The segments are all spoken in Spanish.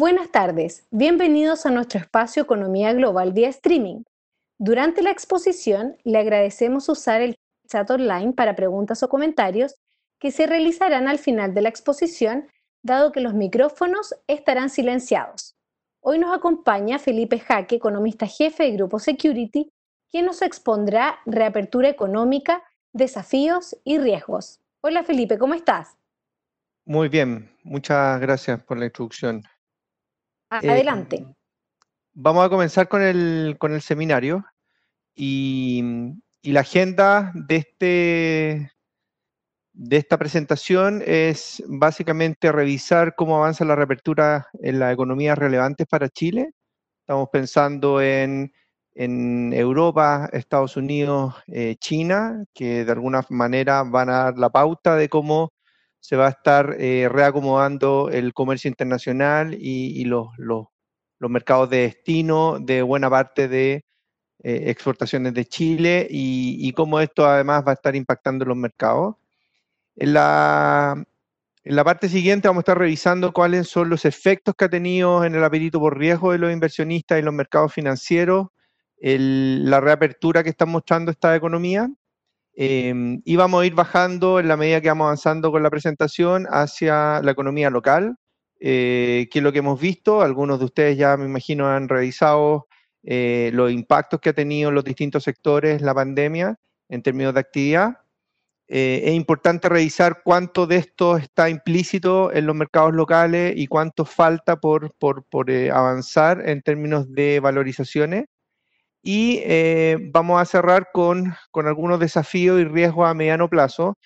Buenas tardes, bienvenidos a nuestro espacio Economía Global vía streaming. Durante la exposición, le agradecemos usar el chat online para preguntas o comentarios que se realizarán al final de la exposición, dado que los micrófonos estarán silenciados. Hoy nos acompaña Felipe Jaque, economista jefe de Grupo Security, quien nos expondrá reapertura económica, desafíos y riesgos. Hola Felipe, ¿cómo estás? Muy bien, muchas gracias por la introducción. Eh, Adelante. vamos a comenzar con el, con el seminario y, y, la agenda de, este, de esta presentación es básicamente revisar cómo avanza la reapertura en las economías relevantes para Chile. Estamos pensando en en Europa, Estados Unidos, eh, China, que de alguna manera van a dar la pauta de cómo se va a estar eh, reacomodando el comercio internacional y, los, mercados de destino de buena parte de eh, exportaciones de Chile y, cómo esto además va a estar impactando los mercados. En la, en la parte siguiente vamos a estar revisando cuáles son los efectos que ha tenido en el apetito por riesgo de los inversionistas y los mercados financieros la reapertura que están mostrando esta economía. Em, y vamos a ir bajando en la medida que vamos avanzando con la presentación hacia la economía local, eh, que es lo que hemos visto. Algunos de ustedes ya me imagino han revisado eh, los impactos que ha tenido en los distintos sectores la pandemia en términos de actividad. Eh, es importante revisar cuánto de esto está implícito en los mercados locales y cuánto falta por, por, por avanzar en términos de valorizaciones. Y eh, vamos a cerrar con, algunos desafíos y riesgos a mediano plazo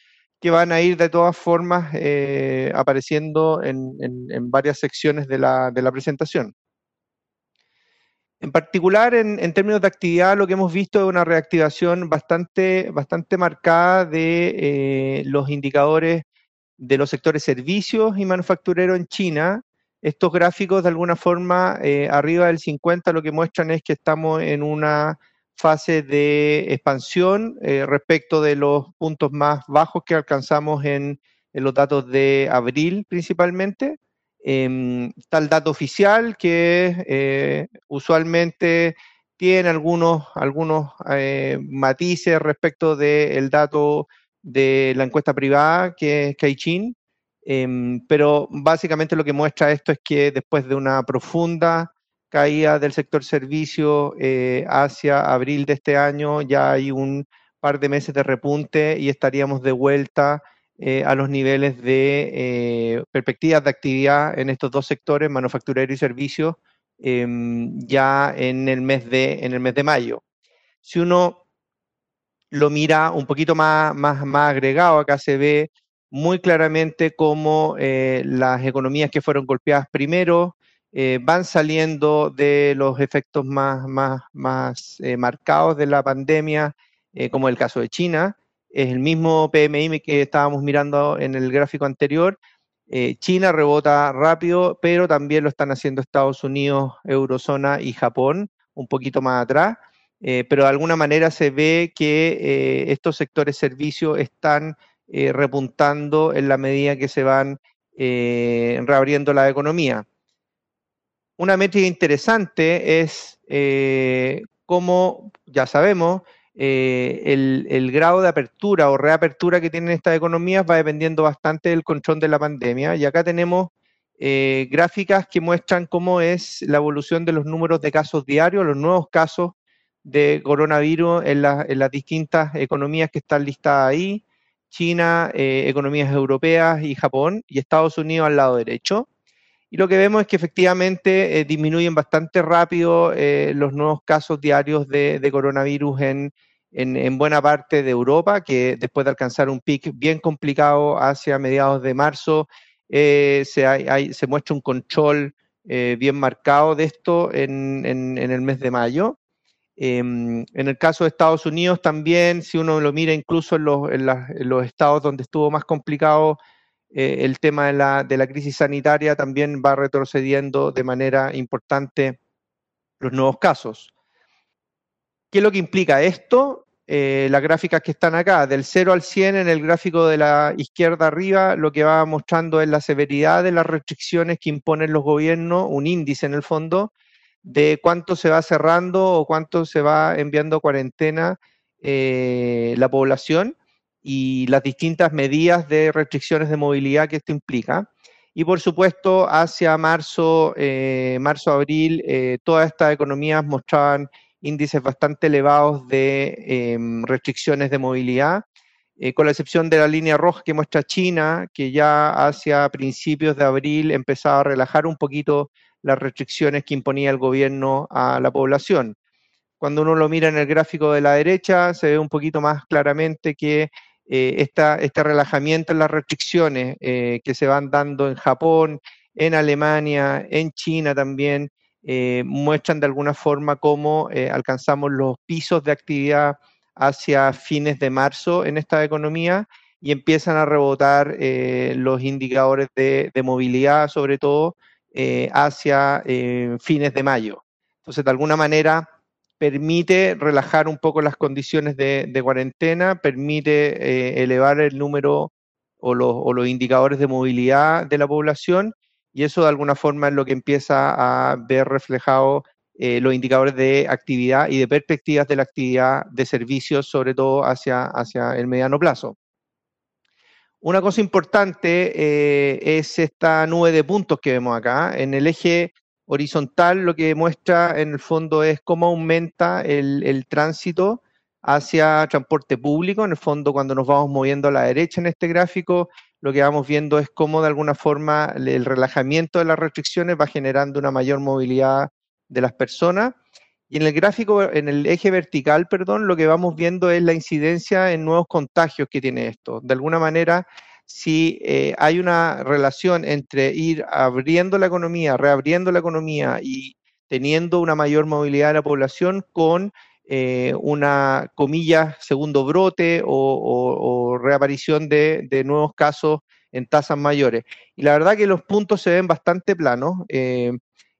que van a ir de todas formas eh, apareciendo en, varias secciones de la, presentación. En particular, en, términos de actividad, lo que hemos visto es una reactivación bastante, bastante marcada de eh, los indicadores de los sectores servicios y manufactureros en China, estos gráficos, de alguna forma, eh, arriba del 50, lo que muestran es que estamos en una fase de expansión eh, respecto de los puntos más bajos que alcanzamos en, los datos de abril principalmente. Em, está el dato oficial que eh, usualmente tiene algunos, algunos matices respecto del dato de la encuesta privada que es Caixin, Em, pero básicamente lo que muestra esto es que después de una profunda caída del sector servicio eh, hacia abril de este año, ya hay un par de meses de repunte y estaríamos de vuelta eh, a los niveles de eh, perspectivas de actividad en estos dos sectores, manufacturero y servicios, em, ya en el, mes de, en el mes de mayo. Si uno lo mira un poquito más, más, más agregado, acá se ve muy claramente cómo eh, las economías que fueron golpeadas primero eh, van saliendo de los efectos más, más, más eh, marcados de la pandemia, como el caso de China. Es el mismo PMI que estábamos mirando en el gráfico anterior. China rebota rápido, pero también lo están haciendo Estados Unidos, Eurozona y Japón, un poquito más atrás. pero de alguna manera se ve que estos sectores servicios están eh, repuntando en la medida que se van eh, reabriendo la economía. Una métrica interesante es eh, cómo, ya sabemos, el, grado de apertura o reapertura que tienen estas economías va dependiendo bastante del control de la pandemia. Y acá tenemos gráficas que muestran cómo es la evolución de los números de casos diarios, los nuevos casos de coronavirus en, en las distintas economías que están listadas ahí. China, eh, economías europeas y Japón, y Estados Unidos al lado derecho. Y lo que vemos es que efectivamente eh, disminuyen bastante rápido eh, los nuevos casos diarios de, coronavirus en, buena parte de Europa, que después de alcanzar un pic bien complicado hacia mediados de marzo, se, se, muestra un control bien marcado de esto en, el mes de mayo. Em, en el caso de Estados Unidos también, si uno lo mira incluso en los, estados donde estuvo más complicado eh, el tema de la, de la, crisis sanitaria, también va retrocediendo de manera importante los nuevos casos. ¿Qué es lo que implica esto? eh, las gráficas que están acá, del 0 al 100 en el gráfico de la izquierda arriba, lo que va mostrando es la severidad de las restricciones que imponen los gobiernos, un índice en el fondo, de cuánto se va cerrando o cuánto se va enviando a cuarentena eh, la población y las distintas medidas de restricciones de movilidad que esto implica. Y por supuesto, hacia marzo, eh, marzo-abril, eh, todas estas economías mostraban índices bastante elevados de em, restricciones de movilidad, con la excepción de la línea roja que muestra China, que ya hacia principios de abril empezaba a relajar un poquito las restricciones que imponía el gobierno a la población. Cuando uno lo mira en el gráfico de la derecha, se ve un poquito más claramente que eh, este relajamiento en las restricciones eh, que se van dando en Japón, en Alemania, en China también, eh, muestran de alguna forma cómo alcanzamos los pisos de actividad hacia fines de marzo en esta economía y empiezan a rebotar los indicadores de, movilidad, sobre todo, eh, hacia eh, fines de mayo. Entonces, de alguna manera, permite relajar un poco las condiciones de, cuarentena, permite eh, elevar el número o los, indicadores de movilidad de la población y eso de alguna forma es lo que empieza a ver reflejado los indicadores de actividad y de perspectivas de la actividad de servicios, sobre todo hacia, hacia el mediano plazo. Una cosa importante eh, es esta nube de puntos que vemos acá. En el eje horizontal lo que muestra en el fondo es cómo aumenta el, tránsito hacia transporte público. En el fondo, cuando nos vamos moviendo a la derecha en este gráfico, lo que vamos viendo es cómo de alguna forma el relajamiento de las restricciones va generando una mayor movilidad de las personas. Y en el gráfico, en el eje vertical, perdón, lo que vamos viendo es la incidencia en nuevos contagios que tiene esto. De alguna manera, si eh, hay una relación entre ir abriendo la economía, reabriendo la economía y teniendo una mayor movilidad de la población con eh, una, comilla, segundo brote o, reaparición de, nuevos casos en tasas mayores. Y la verdad que los puntos se ven bastante planos. Eh,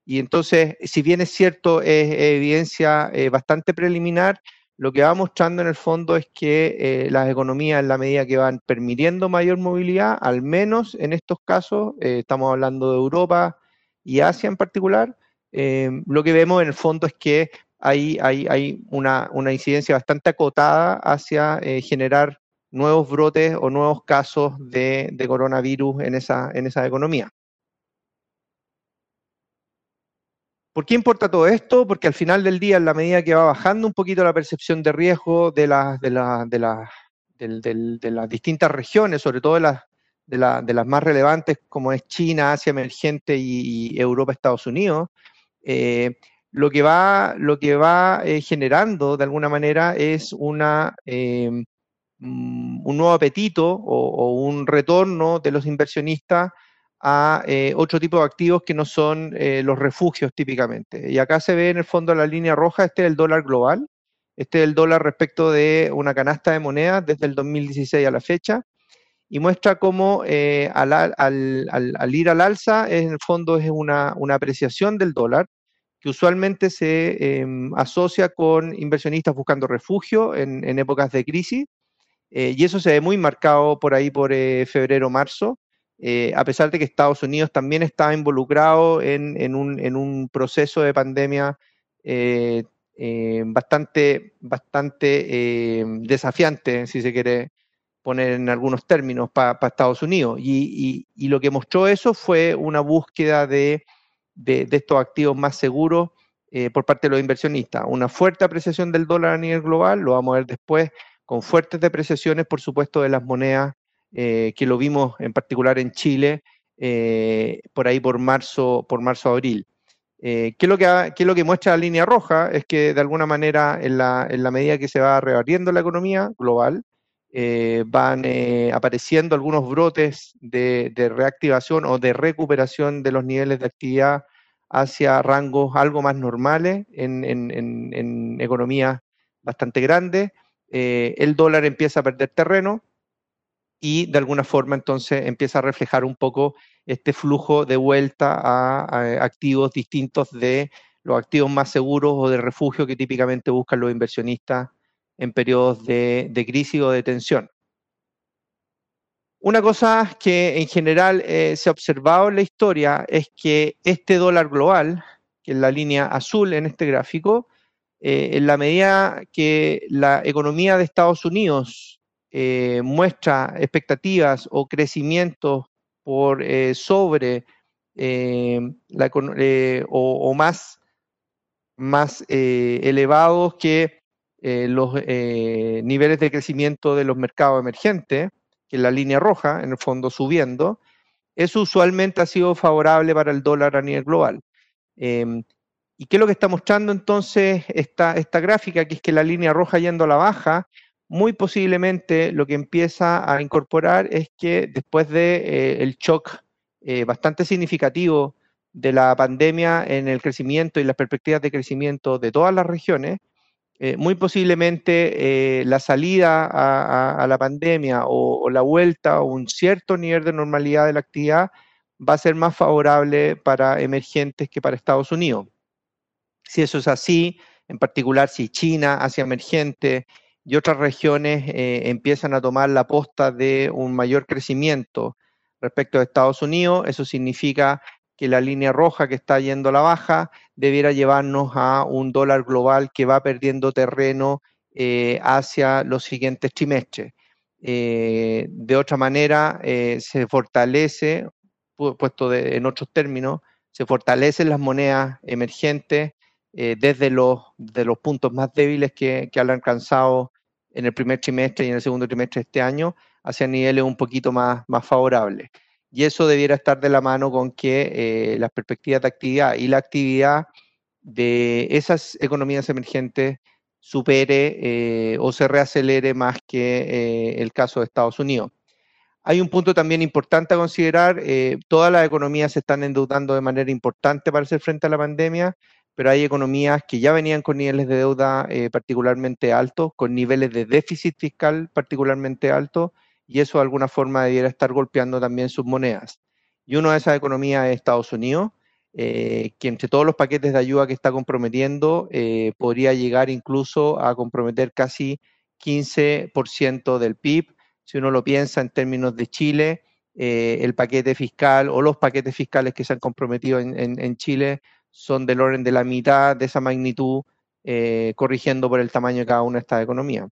y entonces, si bien es cierto, es evidencia eh, bastante preliminar, lo que va mostrando en el fondo es que eh, las economías, en la medida que van permitiendo mayor movilidad, al menos en estos casos, eh, estamos hablando de Europa y Asia en particular, lo que vemos en el fondo es que hay, una, incidencia bastante acotada hacia generar nuevos brotes o nuevos casos de, de coronavirus en esa, en esa economía. ¿Por qué importa todo esto? Porque al final del día, en la medida que va bajando un poquito la percepción de riesgo de, las distintas regiones, sobre todo de las, más relevantes como es China, Asia emergente y, Europa, Estados Unidos, eh, lo que va, eh, generando de alguna manera es eh, mm, un nuevo apetito o, un retorno de los inversionistas a eh, otro tipo de activos que no son eh, los refugios típicamente. Y acá se ve en el fondo la línea roja, este es el dólar global, este es el dólar respecto de una canasta de monedas desde el 2016 a la fecha, y muestra cómo eh, al, ir al alza, en el fondo es una, apreciación del dólar, que usualmente se em, asocia con inversionistas buscando refugio en, en épocas de crisis, y eso se ve muy marcado por ahí por febrero-marzo, eh, a pesar de que Estados Unidos también estaba involucrado en, un, proceso de pandemia eh, eh, bastante, bastante desafiante, si se quiere poner en algunos términos, para Estados Unidos. Y, lo que mostró eso fue una búsqueda de, de estos activos más seguros por parte de los inversionistas. Una fuerte apreciación del dólar a nivel global, lo vamos a ver después, con fuertes depreciaciones, por supuesto, de las monedas eh, que lo vimos en particular en Chile eh, por ahí por marzo, por marzo abril. Eh, ¿qué, es lo que, ¿qué, es lo que, muestra la línea roja? Es que de alguna manera, en la, en la medida que se va reabriendo la economía global, van apareciendo algunos brotes de, reactivación o de recuperación de los niveles de actividad hacia rangos algo más normales en economías bastante grandes. el dólar empieza a perder terreno, y de alguna forma entonces empieza a reflejar un poco este flujo de vuelta a, activos distintos de los activos más seguros o de refugio que típicamente buscan los inversionistas en periodos de, crisis o de tensión. Una cosa que en general eh, se ha observado en la historia es que este dólar global, que es la línea azul en este gráfico, eh, en la medida que la economía de Estados Unidos eh, muestra expectativas o crecimientos por sobre la, o, o, más, más elevados que los niveles de crecimiento de los mercados emergentes, que es la línea roja, en el fondo subiendo, eso usualmente ha sido favorable para el dólar a nivel global. Em, ¿Y qué es lo que está mostrando entonces esta, esta gráfica? Que es que la línea roja yendo a la baja, muy posiblemente lo que empieza a incorporar es que después del de, eh, shock eh, bastante significativo de la pandemia en el crecimiento y las perspectivas de crecimiento de todas las regiones, eh, muy posiblemente la salida a, la pandemia o, la vuelta a un cierto nivel de normalidad de la actividad va a ser más favorable para emergentes que para Estados Unidos. Si eso es así, en particular si China hacia emergente y otras regiones eh, empiezan a tomar la posta de un mayor crecimiento respecto a Estados Unidos, eso significa que la línea roja que está yendo a la baja debiera llevarnos a un dólar global que va perdiendo terreno eh, hacia los siguientes trimestres. Eh, de otra manera, se fortalece, puesto en otros términos, se fortalecen las monedas emergentes desde los, de los puntos más débiles que, que han alcanzado en el primer trimestre y en el segundo trimestre de este año hacia niveles un poquito más, más favorables y eso debiera estar de la mano con que eh, las perspectivas de actividad y la actividad de esas economías emergentes supere eh, o se reacelere más que eh, el caso de Estados Unidos. Hay un punto también importante a considerar, todas las economías se están endeudando de manera importante para hacer frente a la pandemia, pero hay economías que ya venían con niveles de deuda particularmente altos, con niveles de déficit fiscal particularmente altos, y eso de alguna forma debiera estar golpeando también sus monedas. Y una de esas economías es Estados Unidos, eh, que entre todos los paquetes de ayuda que está comprometiendo, eh, podría llegar incluso a comprometer casi 15% del PIB. Si uno lo piensa en términos de Chile, eh, el paquete fiscal o los paquetes fiscales que se han comprometido en, Chile son del orden de la mitad de esa magnitud, corrigiendo por el tamaño de cada una de estas economías.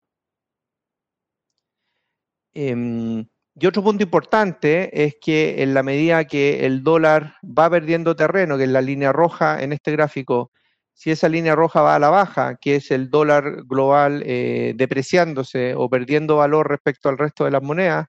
Em, y otro punto importante es que en la medida que el dólar va perdiendo terreno, que es la línea roja en este gráfico, si esa línea roja va a la baja, que es el dólar global eh, depreciándose o perdiendo valor respecto al resto de las monedas,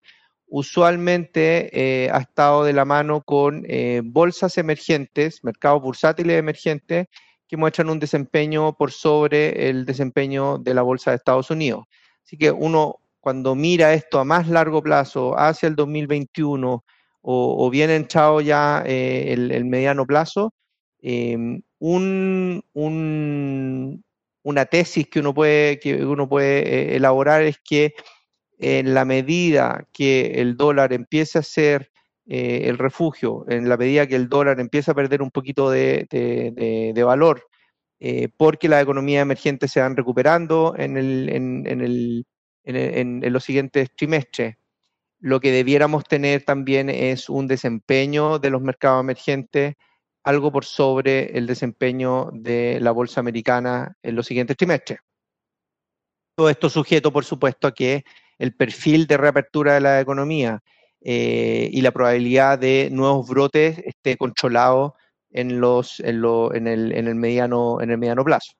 usualmente eh, ha estado de la mano con eh, bolsas emergentes, mercados bursátiles emergentes, que muestran un desempeño por sobre el desempeño de la bolsa de Estados Unidos. Así que uno cuando mira esto a más largo plazo, hacia el 2021 o, bien entrado ya eh, el, mediano plazo, em, una tesis que uno puede, que uno puede elaborar es que en la medida que el dólar empiece a ser eh, el refugio, en la medida que el dólar empieza a perder un poquito de, valor, porque las economías emergentes se van recuperando en en, los siguientes trimestres. Lo que debiéramos tener también es un desempeño de los mercados emergentes algo por sobre el desempeño de la bolsa americana en los siguientes trimestres. Todo esto sujeto, por supuesto, a que el perfil de reapertura de la economía eh, y la probabilidad de nuevos brotes esté controlado en, los, en, el, en, el mediano, en el mediano plazo.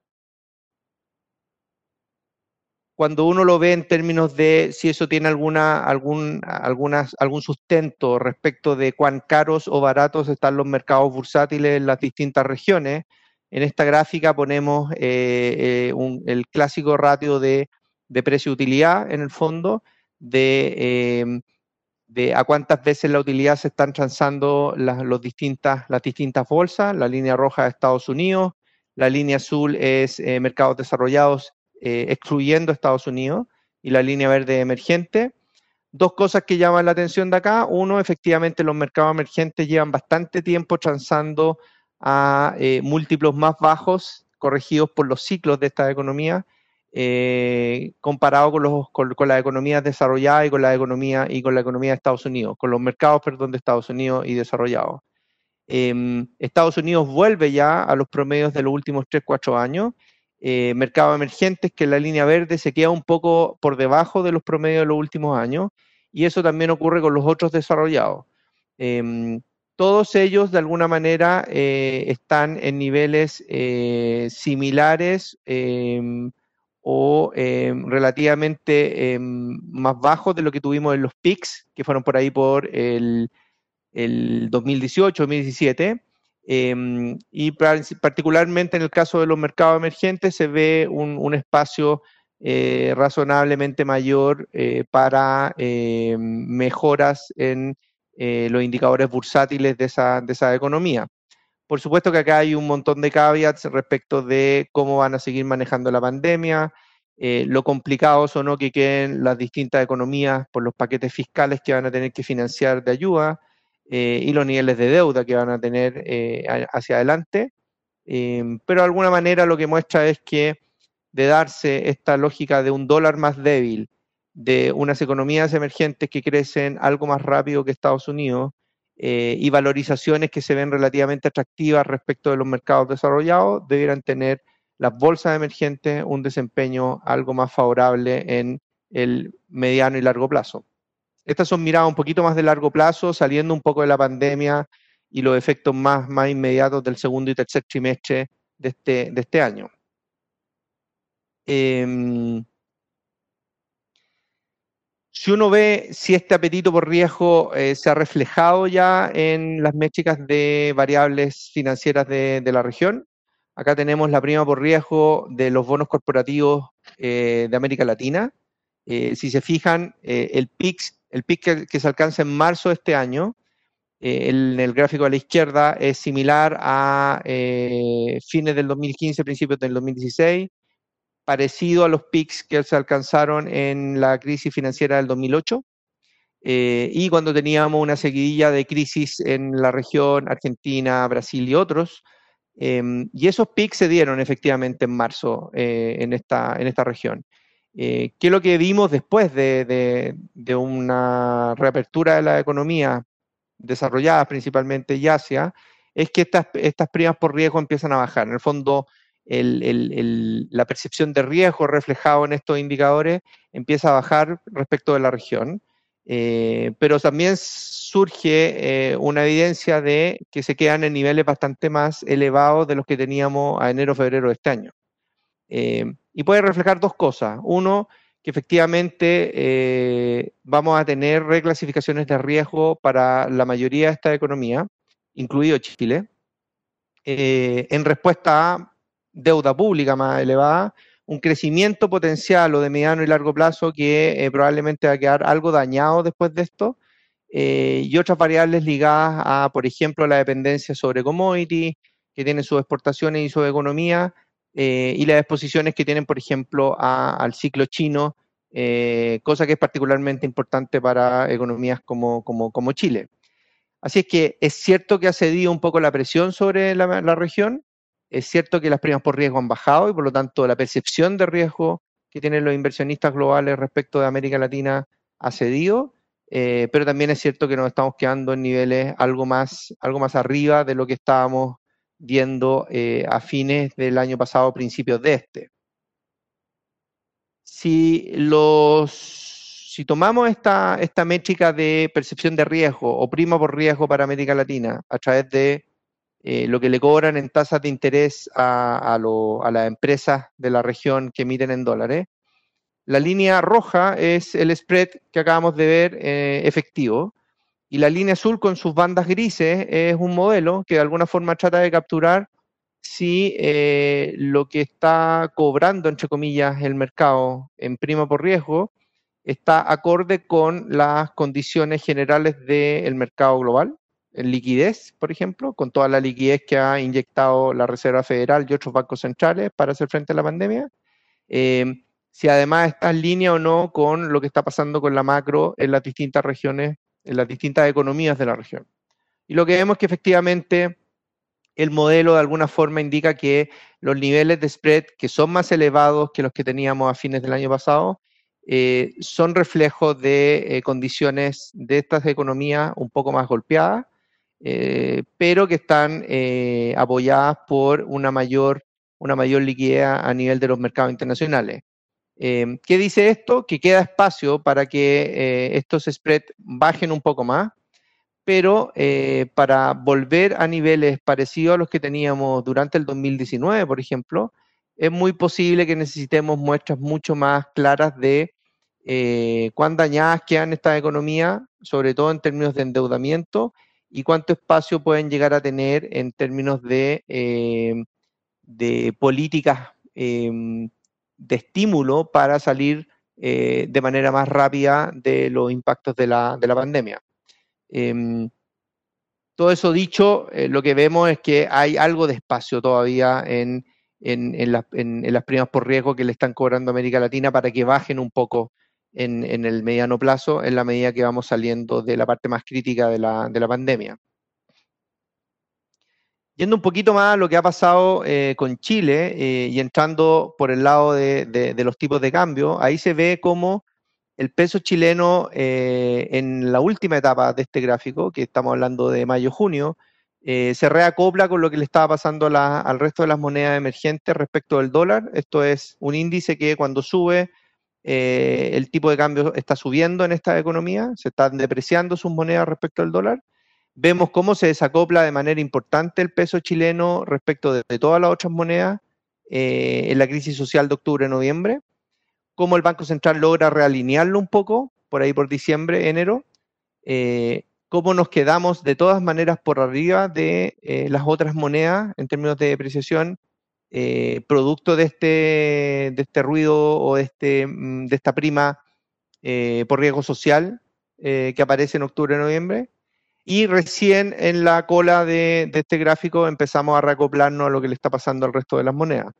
Cuando uno lo ve en términos de si eso tiene alguna, algún, algunas, algún sustento respecto de cuán caros o baratos están los mercados bursátiles en las distintas regiones, en esta gráfica ponemos eh, eh, el clásico ratio de, precio-utilidad en el fondo, de, em, de, a cuántas veces la utilidad se están transando las, los distintas, las distintas bolsas. La línea roja es Estados Unidos, la línea azul es eh, mercados desarrollados eh, excluyendo Estados Unidos y la línea verde emergente. Dos cosas que llaman la atención de acá. Uno, efectivamente, los mercados emergentes llevan bastante tiempo transando a eh, múltiplos más bajos, corregidos por los ciclos de esta economía. Eh, comparado con, los, con, las economías desarrolladas y con la economía y con la economía de Estados Unidos, con los mercados, perdón, de Estados Unidos y desarrollados. Em, Estados Unidos vuelve ya a los promedios de los últimos 3-4 años. Eh, mercados emergentes, que la línea verde se queda un poco por debajo de los promedios de los últimos años, y eso también ocurre con los otros desarrollados. Em, todos ellos de alguna manera eh, están en niveles eh, similares em, o em, relativamente em, más bajos de lo que tuvimos en los PICs, que fueron por ahí por el, 2018-2017. y particularmente en el caso de los mercados emergentes se ve un, espacio eh, razonablemente mayor para mejoras en eh, los indicadores bursátiles de esa, de esa economía. Por supuesto que acá hay un montón de caveats respecto de cómo van a seguir manejando la pandemia, eh, lo complicados o no que queden las distintas economías por los paquetes fiscales que van a tener que financiar de ayuda eh, y los niveles de deuda que van a tener hacia adelante. pero de alguna manera lo que muestra es que de darse esta lógica de un dólar más débil de unas economías emergentes que crecen algo más rápido que Estados Unidos eh, y valorizaciones que se ven relativamente atractivas respecto de los mercados desarrollados, debieran tener las bolsas emergentes un desempeño algo más favorable en el mediano y largo plazo. Estas son miradas un poquito más de largo plazo, saliendo un poco de la pandemia y los efectos más, más inmediatos del segundo y tercer trimestre de este, de este año. Em, si uno ve si este apetito por riesgo eh, se ha reflejado ya en las métricas de variables financieras de, la región, acá tenemos la prima por riesgo de los bonos corporativos eh, de América Latina. Eh, si se fijan, el PIC, el que, se alcanza en marzo de este año, en el gráfico a la izquierda, es similar a fines del 2015, principios del 2016 parecido a los pics que se alcanzaron en la crisis financiera del 2008 eh, y cuando teníamos una seguidilla de crisis en la región Argentina, Brasil y otros. Em, y esos pics se dieron efectivamente en marzo eh, en, esta, en esta región. Eh, ¿Qué es lo que vimos después de, de, una reapertura de la economía desarrollada principalmente en Asia? Es que estas, estas primas por riesgo empiezan a bajar. En el fondo, la percepción de riesgo reflejado en estos indicadores empieza a bajar respecto de la región, eh, pero también surge eh, una evidencia de que se quedan en niveles bastante más elevados de los que teníamos a enero-febrero de este año. Eh, y puede reflejar dos cosas. Uno, que efectivamente vamos a tener reclasificaciones de riesgo para la mayoría de esta economía, incluido Chile, en respuesta a deuda pública más elevada, un crecimiento potencial o de mediano y largo plazo que eh, probablemente va a quedar algo dañado después de esto, eh, y otras variables ligadas a, por ejemplo, la dependencia sobre commodity, que tienen sus exportaciones y su economía, eh, y las exposiciones que tienen, por ejemplo, al ciclo chino, cosa que es particularmente importante para economías como, como, como, Chile. Así es que es cierto que ha cedido un poco la presión sobre la región, es cierto que las primas por riesgo han bajado y por lo tanto la percepción de riesgo que tienen los inversionistas globales respecto de América Latina ha cedido, eh, pero también es cierto que nos estamos quedando en niveles algo más, algo más arriba de lo que estábamos viendo eh, a fines del año pasado, principios de este. Si, si tomamos esta, esta métrica de percepción de riesgo o prima por riesgo para América Latina a través de eh, lo que le cobran en tasas de interés a, las empresas de la región que emiten en dólares. La línea roja es el spread que acabamos de ver eh, efectivo y la línea azul con sus bandas grises es un modelo que de alguna forma trata de capturar si eh, lo que está cobrando, entre comillas, el mercado en prima por riesgo está acorde con las condiciones generales del mercado global liquidez, por ejemplo, con toda la liquidez que ha inyectado la Reserva Federal y otros bancos centrales para hacer frente a la pandemia. Eh, si además está en línea o no con lo que está pasando con la macro en las distintas regiones, en las distintas economías de la región. Y lo que vemos es que efectivamente el modelo de alguna forma indica que los niveles de spread que son más elevados que los que teníamos a fines del año pasado eh, son reflejos de condiciones de estas economías un poco más golpeadas, pero que están apoyadas por una mayor, una mayor liquidez a nivel de los mercados internacionales. Em, ¿Qué dice esto? Que queda espacio para que eh, estos spreads bajen un poco más, pero eh, para volver a niveles parecidos a los que teníamos durante el 2019, por ejemplo, es muy posible que necesitemos muestras mucho más claras de eh, cuán dañadas quedan estas economías, sobre todo en términos de endeudamiento, y cuánto espacio pueden llegar a tener en términos de, de políticas em, de estímulo para salir eh, de manera más rápida de los impactos de la, pandemia. Em, todo eso dicho, eh, lo que vemos es que hay algo de espacio todavía en, las primas por riesgo que le están cobrando América Latina para que bajen un poco en, el mediano plazo, en la medida que vamos saliendo de la parte más crítica de la pandemia. Yendo un poquito más a lo que ha pasado eh, con Chile eh, y entrando por el lado de, los tipos de cambio, ahí se ve cómo el peso chileno eh, en la última etapa de este gráfico, que estamos hablando de mayo-junio, se reacopla con lo que le estaba pasando al resto de las monedas emergentes respecto del dólar. Esto es un índice que cuando sube, el tipo de cambio está subiendo en esta economía, se están depreciando sus monedas respecto al dólar. Vemos cómo se desacopla de manera importante el peso chileno respecto de, todas las otras monedas eh, en la crisis social de octubre-noviembre, cómo el Banco Central logra realinearlo un poco, por ahí por diciembre, enero, eh, cómo nos quedamos de todas maneras por arriba de eh, las otras monedas en términos de depreciación, producto de este, de este ruido o de, este, mm, de esta prima por riesgo social que aparece en octubre-noviembre y recién en la cola de, este gráfico empezamos a reacoplarnos a lo que le está pasando al resto de las monedas.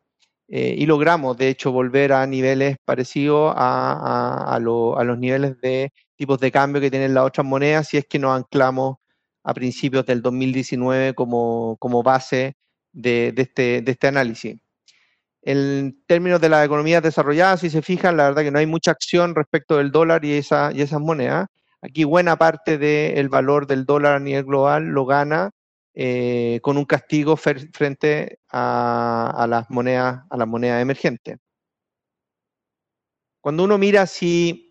Eh, y logramos, de hecho, volver a niveles parecidos a, los niveles de tipos de cambio que tienen las otras monedas, si es que nos anclamos a principios del 2019 como, como base de, este, de este análisis. En términos de las economías desarrolladas, si se fijan, la verdad que no hay mucha acción respecto del dólar y, esa, y esas monedas. Aquí buena parte del valor del dólar a nivel global lo gana eh, con un castigo frente a, las monedas, a las monedas emergentes. Cuando uno mira si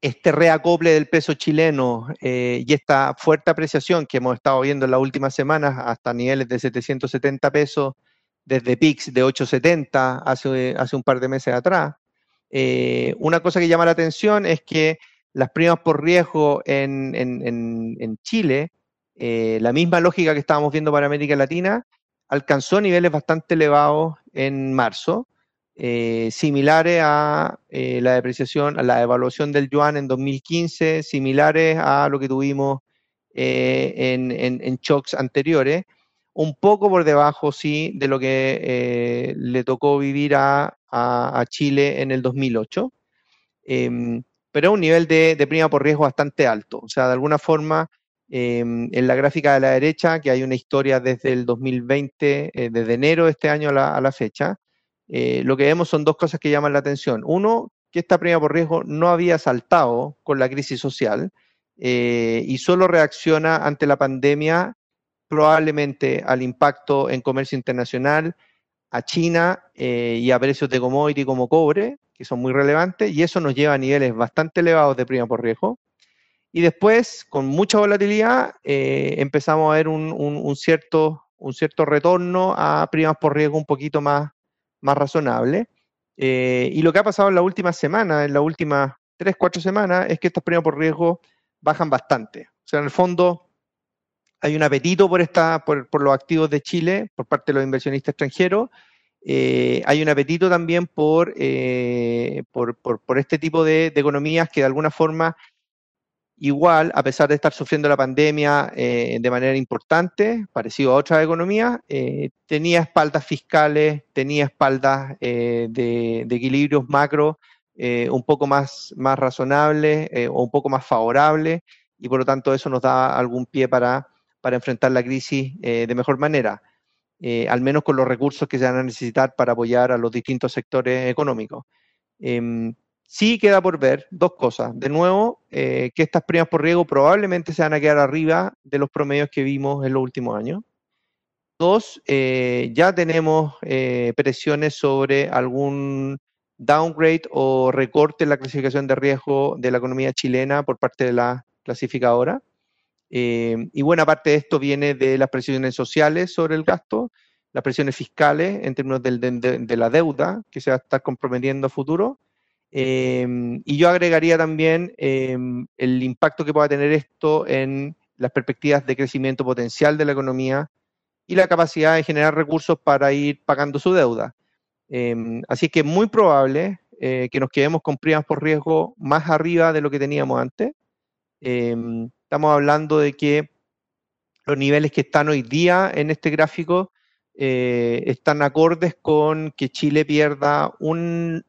este reacople del peso chileno eh, y esta fuerte apreciación que hemos estado viendo en las últimas semanas hasta niveles de 770 pesos desde PIX de 870 hace, hace un par de meses atrás, eh, una cosa que llama la atención es que las primas por riesgo en, Chile, eh, la misma lógica que estábamos viendo para América Latina, alcanzó niveles bastante elevados en marzo, eh, similares a eh, la depreciación, a la evaluación del yuan en 2015, similares a lo que tuvimos en, en, shocks anteriores, un poco por debajo, sí, de lo que le tocó vivir a, Chile en el 2008 pero es un nivel de, prima por riesgo bastante alto. O sea, de alguna forma, em, en la gráfica de la derecha, que hay una historia desde el 2020, eh, desde enero de este año a la, fecha, eh, lo que vemos son dos cosas que llaman la atención. Uno, que esta prima por riesgo no había saltado con la crisis social eh, y solo reacciona ante la pandemia probablemente al impacto en comercio internacional, a China y a precios de commodity como cobre, que son muy relevantes, y eso nos lleva a niveles bastante elevados de prima por riesgo. Y después, con mucha volatilidad, eh, empezamos a ver un, cierto, un cierto retorno a primas por riesgo un poquito más, más razonable. Eh, y lo que ha pasado en la última semana, en las últimas tres, cuatro semanas, es que estas primas por riesgo bajan bastante. O sea, en el fondo hay un apetito por, esta, por, los activos de Chile por parte de los inversionistas extranjeros eh, hay un apetito también eh, por, por, este tipo de, economías que de alguna forma, igual, a pesar de estar sufriendo la pandemia eh, de manera importante, parecido a otras economías, tenía espaldas fiscales, tenía espaldas de, equilibrios macro un poco más, más razonables o un poco más favorables, y por lo tanto eso nos da algún pie para para enfrentar la crisis de mejor manera, al menos con los recursos que se van a necesitar para apoyar a los distintos sectores económicos. Sí queda por ver dos cosas. De nuevo, que estas primas por riesgo probablemente se van a quedar arriba de los promedios que vimos en los últimos años. Dos, eh, ya tenemos eh, presiones sobre algún downgrade o recorte en la clasificación de riesgo de la economía chilena por parte de la clasificadora. Eh, y buena parte de esto viene de las presiones sociales sobre el gasto, las presiones fiscales en términos de, la deuda que se va a estar comprometiendo a futuro. Y yo agregaría también el impacto que pueda tener esto en las perspectivas de crecimiento potencial de la economía y la capacidad de generar recursos para ir pagando su deuda. Em, así que es muy probable eh, que nos quedemos con primas por riesgo más arriba de lo que teníamos antes. Em, estamos hablando de que los niveles que están hoy día en este gráfico eh, están acordes con que Chile pierda un,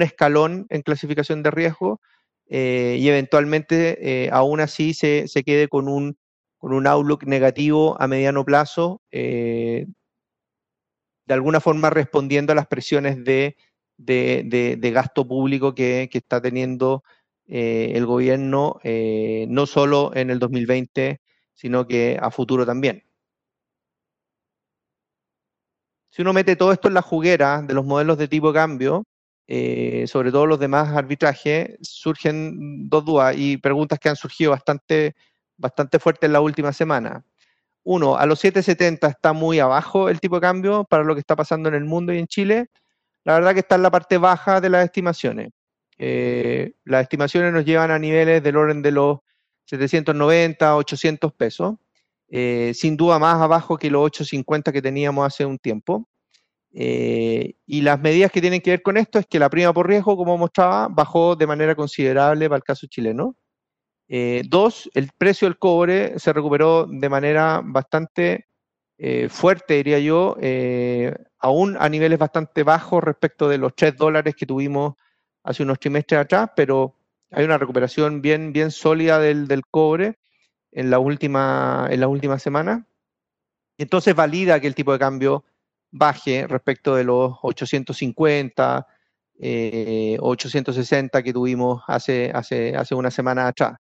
escalón en clasificación de riesgo eh, y eventualmente aún así se, se quede con un con un outlook negativo a mediano plazo, eh, de alguna forma respondiendo a las presiones de, gasto público que, está teniendo eh, el gobierno, eh, no solo en el 2020, sino que a futuro también. Si uno mete todo esto en la juguera de los modelos de tipo cambio, sobre todo los demás arbitrajes, surgen dos dudas y preguntas que han surgido bastante bastante fuerte en la última semana. Uno, a los 7.70 está muy abajo el tipo de cambio para lo que está pasando en el mundo y en Chile. La verdad que está en la parte baja de las estimaciones. Eh, las estimaciones nos llevan a niveles del orden de los 790, 800 pesos. Eh, sin duda más abajo que los 850 que teníamos hace un tiempo. Eh, y las medidas que tienen que ver con esto es que la prima por riesgo, como mostraba, bajó de manera considerable para el caso chileno. Eh, dos, el precio del cobre se recuperó de manera bastante fuerte, diría yo, aún a niveles bastante bajos respecto de los 3 dólares que tuvimos hace unos trimestres atrás, pero hay una recuperación bien, bien sólida del, cobre en la última, en la última semana. Entonces valida que el tipo de cambio baje respecto de los 850, 860 que tuvimos hace, hace, hace una semana atrás.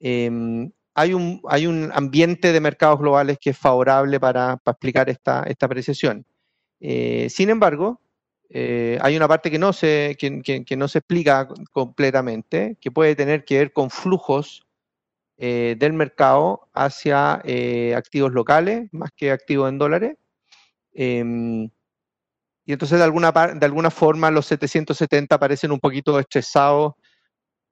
Em, hay, un, hay un ambiente de mercados globales que es favorable para, explicar esta, esta apreciación. Eh, sin embargo, eh, hay una parte que no, se, que, no se explica completamente, que puede tener que ver con flujos eh, del mercado hacia activos locales más que activos en dólares. Em, y entonces de alguna, de alguna forma los 770 parecen un poquito estresados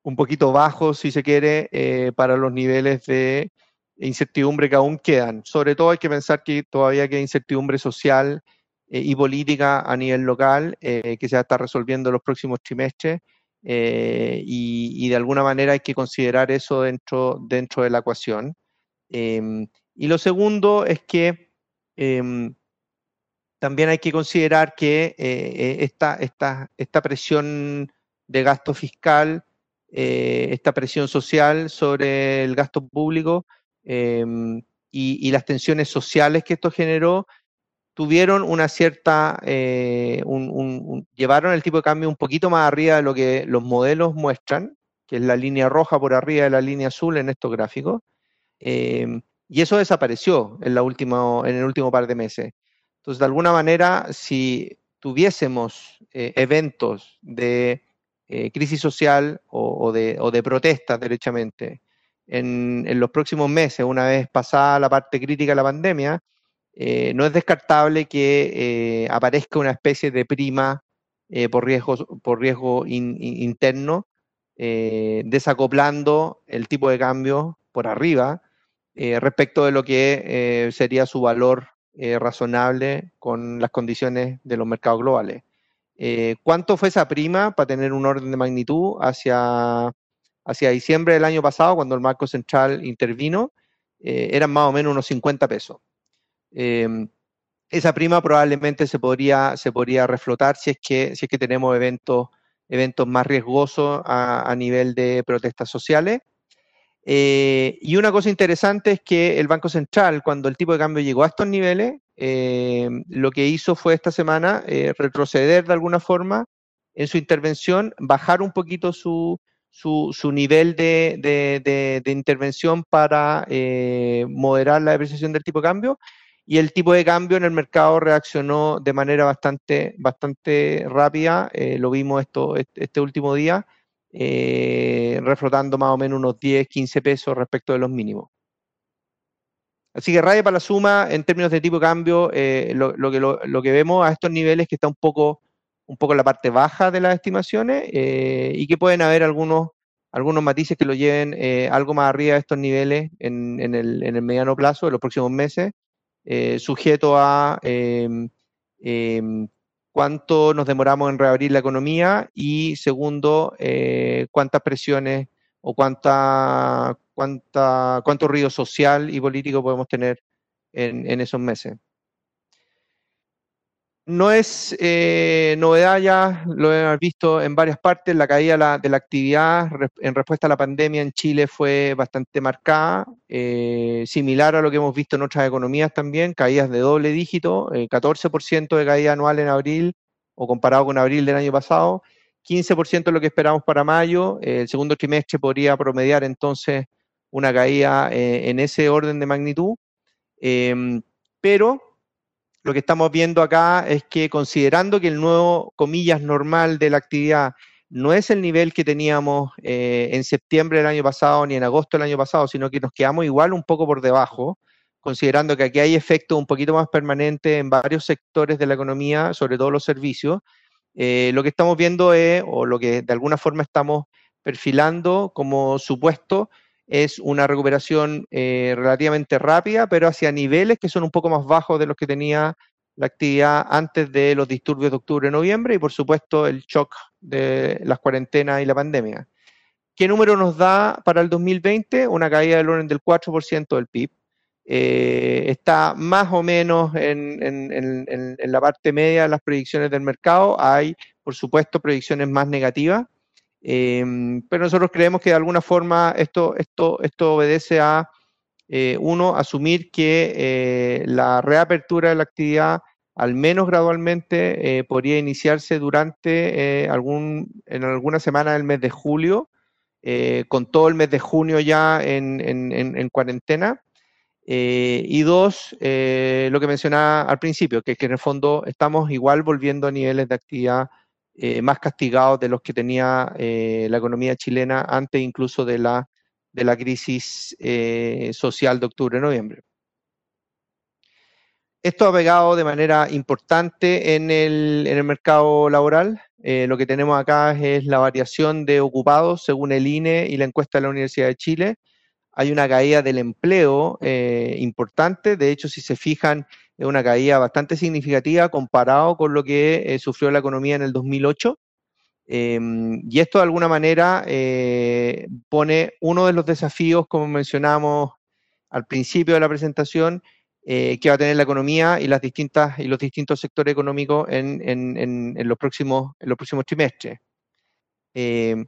un poquito bajo, si se quiere, eh, para los niveles de incertidumbre que aún quedan. Sobre todo hay que pensar que todavía queda incertidumbre social eh, y política a nivel local eh, que se va a estar resolviendo en los próximos trimestres y, de alguna manera hay que considerar eso dentro, dentro de la ecuación. Em, y lo segundo es que em, también hay que considerar que esta, esta, esta presión de gasto fiscal eh, esta presión social sobre el gasto público em, y, las tensiones sociales que esto generó, tuvieron una cierta, eh, llevaron el tipo de cambio un poquito más arriba de lo que los modelos muestran, que es la línea roja por arriba de la línea azul en estos gráficos, em, y eso desapareció en, la última, en el último par de meses. Entonces, de alguna manera, si tuviésemos eh, eventos de eh, crisis social o, de, o, de, protestas, derechamente, en, los próximos meses, una vez pasada la parte crítica de la pandemia, eh, no es descartable que eh, aparezca una especie de prima por riesgo, por riesgo interno, desacoplando el tipo de cambio por arriba respecto de lo que sería su valor razonable con las condiciones de los mercados globales. Eh, ¿Cuánto fue esa prima para tener un orden de magnitud hacia, hacia diciembre del año pasado, cuando el Marco Central intervino? Eh, eran más o menos unos 50 pesos. Em, esa prima probablemente se podría, se podría reflotar si es que, si es que tenemos eventos, eventos más riesgosos a, nivel de protestas sociales. Eh, y una cosa interesante es que el Banco Central, cuando el tipo de cambio llegó a estos niveles, eh, lo que hizo fue esta semana eh, retroceder de alguna forma en su intervención, bajar un poquito su, su, nivel de, intervención para moderar la depreciación del tipo de cambio. Y el tipo de cambio en el mercado reaccionó de manera bastante, bastante rápida. lo vimos esto, este, último día eh, reflotando más o menos unos 10, 15 pesos respecto de los mínimos. Así que raya para la suma, en términos de tipo de cambio, eh, lo, que, lo, que vemos a estos niveles que está un poco, un poco en la parte baja de las estimaciones eh, y que pueden haber algunos, algunos matices que lo lleven eh, algo más arriba de estos niveles en, en, el, en, el, mediano plazo, en los próximos meses, sujeto a em, em, cuánto nos demoramos en reabrir la economía y segundo, eh, cuántas presiones o cuánta, cuánta, cuánto ruido social y político podemos tener en, esos meses. No es eh, novedad ya, lo hemos visto en varias partes, la caída de la, actividad en respuesta a la pandemia en Chile fue bastante marcada, eh, similar a lo que hemos visto en otras economías también, caídas de doble dígito, 14% de caída anual en abril o comparado con abril del año pasado, 15% es lo que esperamos para mayo, el segundo trimestre podría promediar entonces una caída eh, en ese orden de magnitud, em, pero lo que estamos viendo acá es que considerando que el nuevo, comillas, normal de la actividad no es el nivel que teníamos eh, en septiembre del año pasado ni en agosto del año pasado, sino que nos quedamos igual un poco por debajo, considerando que aquí hay efectos un poquito más permanentes en varios sectores de la economía, sobre todo los servicios, eh, lo que estamos viendo es, o lo que de alguna forma estamos perfilando como supuesto, es una recuperación eh, relativamente rápida, pero hacia niveles que son un poco más bajos de los que tenía la actividad antes de los disturbios de octubre-noviembre y por supuesto el shock de las cuarentenas y la pandemia. ¿Qué número nos da para el 2020? Una caída del orden del 4% del PIB. Eh, está más o menos en, la parte media de las predicciones del mercado. Hay, por supuesto, predicciones más negativas, em, pero nosotros creemos que de alguna forma esto, esto, esto obedece a, eh, uno, asumir que eh, la reapertura de la actividad, al menos gradualmente, podría iniciarse durante algún, en alguna semana del mes de julio, con todo el mes de junio ya en cuarentena. Eh, y dos, eh, lo que mencionaba al principio, que, que, en el fondo estamos igual volviendo a niveles de actividad eh, más castigados de los que tenía la economía chilena antes incluso de la, de la crisis social de octubre-noviembre. Esto ha pegado de manera importante en el, en el mercado laboral. lo que tenemos acá es la variación de ocupados según el INE y la encuesta de la Universidad de Chile hay una caída del empleo eh, importante. De hecho, si se fijan, es una caída bastante significativa comparado con lo que eh, sufrió la economía en el 2008. Em, y esto de alguna manera eh, pone uno de los desafíos, como mencionamos al principio de la presentación, que va a tener la economía y, las distintas, y los distintos sectores económicos en, los, próximos, los próximos trimestres. Em,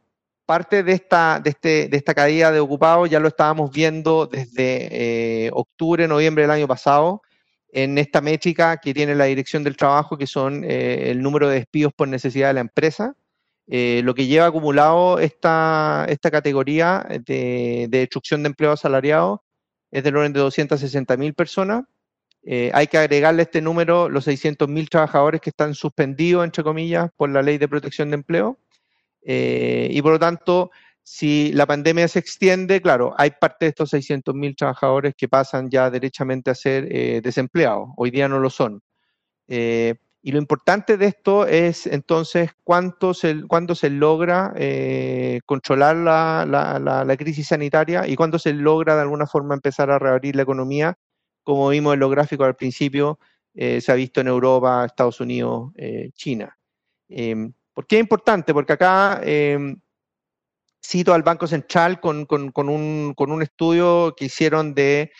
parte de esta, de, este, de esta caída de ocupados ya lo estábamos viendo desde eh, octubre, noviembre del año pasado, en esta métrica que tiene la Dirección del Trabajo, que son eh, el número de despidos por necesidad de la empresa. Eh, lo que lleva acumulado esta, esta categoría de, destrucción de empleo asalariado es del orden de 260.000 personas. hay que agregarle este número los 600.000 trabajadores que están suspendidos, entre comillas, por la ley de protección de empleo. Eh, y por lo tanto, si la pandemia se extiende, claro, hay parte de estos 600.000 trabajadores que pasan ya derechamente a ser eh, desempleados. Hoy día no lo son. Eh, y lo importante de esto es entonces cuánto se, cuándo se logra controlar la, la, crisis sanitaria y cuándo se logra de alguna forma empezar a reabrir la economía. Como vimos en los gráficos al principio, se ha visto en Europa, Estados Unidos, China. ¿Por qué es importante? Porque acá em, cito al Banco Central con, un, estudio que hicieron de,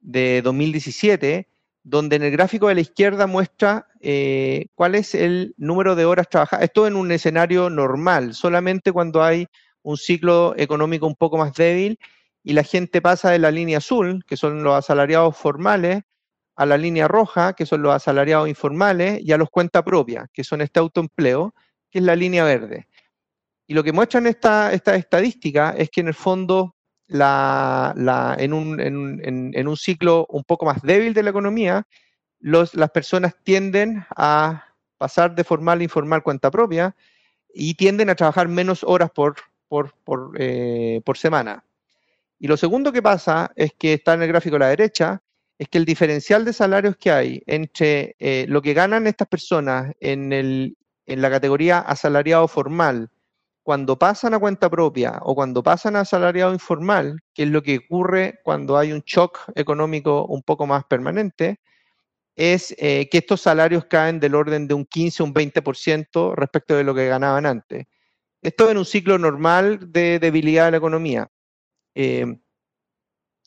2017, donde en el gráfico de la izquierda muestra eh, cuál es el número de horas trabajadas. Esto en un escenario normal, solamente cuando hay un ciclo económico un poco más débil y la gente pasa de la línea azul, que son los asalariados formales, a la línea roja, que son los asalariados informales, y a los cuenta propia, que son este autoempleo, que es la línea verde. Y lo que muestran esta, esta estadística es que en el fondo, en, un, ciclo un poco más débil de la economía, las personas tienden a pasar de formal a informal cuenta propia y tienden a trabajar menos horas por, por, eh, semana. Y lo segundo que pasa es que está en el gráfico a la derecha, es que el diferencial de salarios que hay entre eh, lo que ganan estas personas en, el, en la categoría asalariado formal cuando pasan a cuenta propia o cuando pasan a asalariado informal, que es lo que ocurre cuando hay un shock económico un poco más permanente, es eh, que estos salarios caen del orden de un 15 o un 20% respecto de lo que ganaban antes. Esto en un ciclo normal de debilidad de la economía. Eh,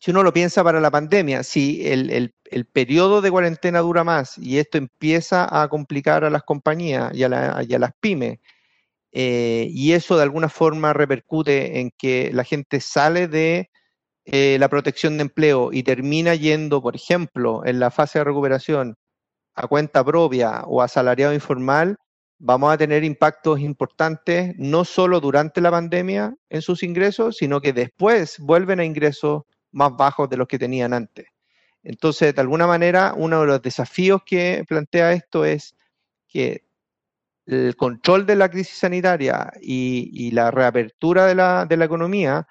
si uno lo piensa para la pandemia, si el, periodo de cuarentena dura más y esto empieza a complicar a las compañías y a, las pymes, eh, y eso de alguna forma repercute en que la gente sale de eh, la protección de empleo y termina yendo, por ejemplo, en la fase de recuperación a cuenta propia o a salariado informal, vamos a tener impactos importantes no solo durante la pandemia en sus ingresos, sino que después vuelven a ingresos más bajos de los que tenían antes. Entonces, de alguna manera, uno de los desafíos que plantea esto es que el control de la crisis sanitaria y, la reapertura de la, economía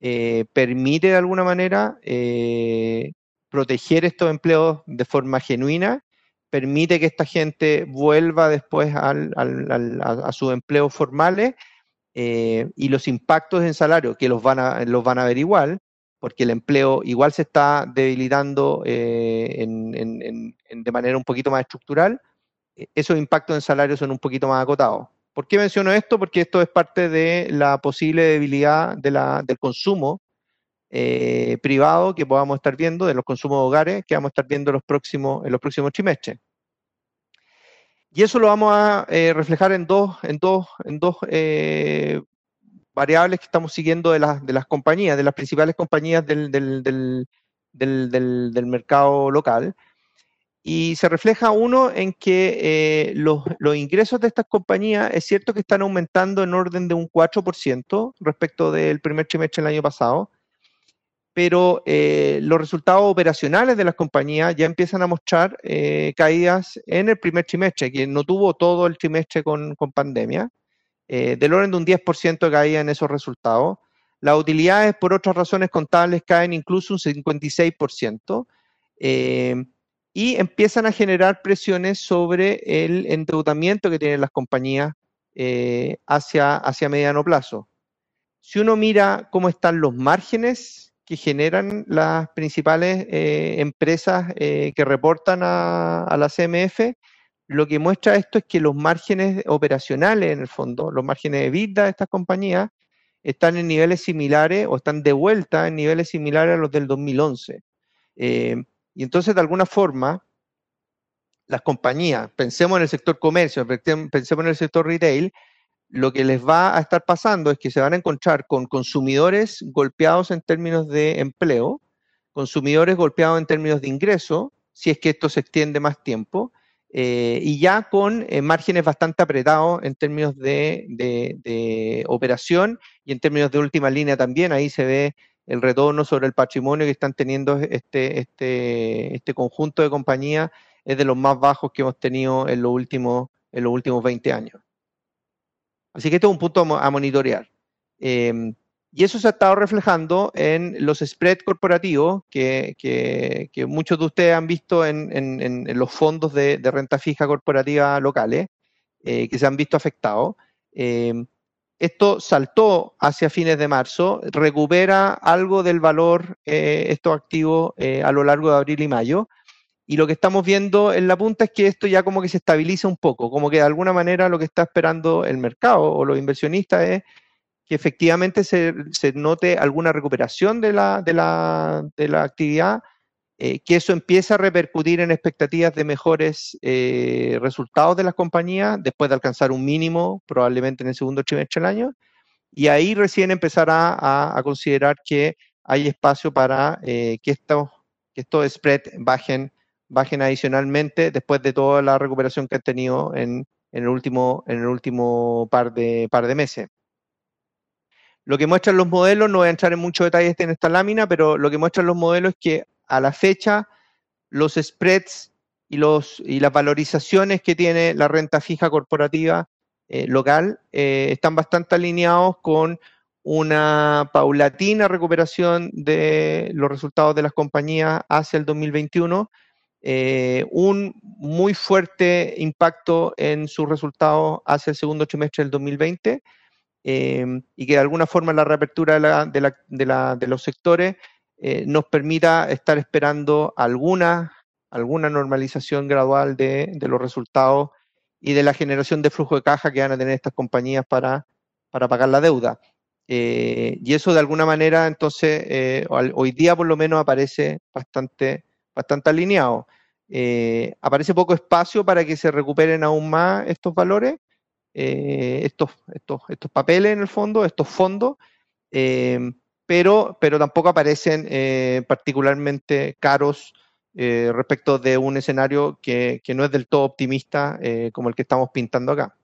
eh, permite de alguna manera eh, proteger estos empleos de forma genuina, permite que esta gente vuelva después a, sus empleos formales eh, y los impactos en salario, que los van, a, los van a ver igual, porque el empleo igual se está debilitando de manera un poquito más estructural, esos impactos en salario son un poquito más acotados. ¿Por qué menciono esto? Porque esto es parte de la posible debilidad del consumo eh, privado que podamos estar viendo, de los consumos hogares que vamos a estar viendo en los próximos, trimestres. Y eso lo vamos a eh, reflejar en dos, en dos, en dos eh, variables que estamos siguiendo de, las, de compañías, de las principales compañías del mercado local. Y se refleja uno en que eh, los, ingresos de estas compañías es cierto que están aumentando en orden de un 4% respecto del primer trimestre del año pasado, pero eh, los resultados operacionales de las compañías ya empiezan a mostrar eh, caídas en el primer trimestre, que no tuvo todo el trimestre con, pandemia, del orden de un 10% de caída en esos resultados. Las utilidades por otras razones contables caen incluso un 56% y empiezan a generar presiones sobre el endeudamiento que tienen las compañías eh, hacia, hacia mediano plazo. Si uno mira cómo están los márgenes que generan las principales eh, empresas eh, que reportan a, la CMF, lo que muestra esto es que los márgenes operacionales, en el fondo, los márgenes de vida de estas compañías, están en niveles similares o están de vuelta en niveles similares a los del 2011. Y entonces, de alguna forma, las compañías, pensemos en el sector comercio, pensemos en el sector retail, lo que les va a estar pasando es que se van a encontrar con consumidores golpeados en términos de empleo, consumidores golpeados en términos de ingreso, si es que esto se extiende más tiempo, eh, y ya con eh, márgenes bastante apretados en términos de, de, operación y en términos de última línea también. Ahí se ve el retorno sobre el patrimonio que están teniendo este, este, este conjunto de compañías es de los más bajos que hemos tenido en los últimos, en los últimos 20 años. Así que este es un punto a monitorear. Em, y eso se ha estado reflejando en los spreads corporativos que, que, muchos de ustedes han visto en, en, los fondos de, de, renta fija corporativa locales, eh, que se han visto afectados. Em, esto saltó hacia fines de marzo, recupera algo del valor eh, estos activos eh, a lo largo de abril y mayo. Y lo que estamos viendo en la punta es que esto ya como que se estabiliza un poco, como que de alguna manera lo que está esperando el mercado o los inversionistas es que efectivamente se, note alguna recuperación de la, de la, actividad, eh, que eso empiece a repercutir en expectativas de mejores eh, resultados de las compañías después de alcanzar un mínimo, probablemente en el segundo trimestre del año, y ahí recién empezará a, considerar que hay espacio para que, estos, que estos spreads bajen, bajen adicionalmente después de toda la recuperación que han tenido en, en el último, en el último par, de, par de meses. Lo que muestran los modelos, no voy a entrar en muchos detalles en esta lámina, pero lo que muestran los modelos es que a la fecha los spreads y, las valorizaciones que tiene la renta fija corporativa eh, local eh, están bastante alineados con una paulatina recuperación de los resultados de las compañías hacia el 2021, eh, un muy fuerte impacto en sus resultados hacia el segundo trimestre del 2020 Em, y que de alguna forma la reapertura de, los sectores eh, nos permita estar esperando alguna, alguna normalización gradual de, los resultados y de la generación de flujo de caja que van a tener estas compañías para, para pagar la deuda. Eh, y eso de alguna manera, entonces, eh, hoy día por lo menos aparece bastante, bastante alineado. aparece poco espacio para que se recuperen aún más estos valores, estos, estos, estos papeles en el fondo, estos fondos, pero, pero tampoco aparecen eh, particularmente caros respecto de un escenario que, no es del todo optimista como el que estamos pintando acá.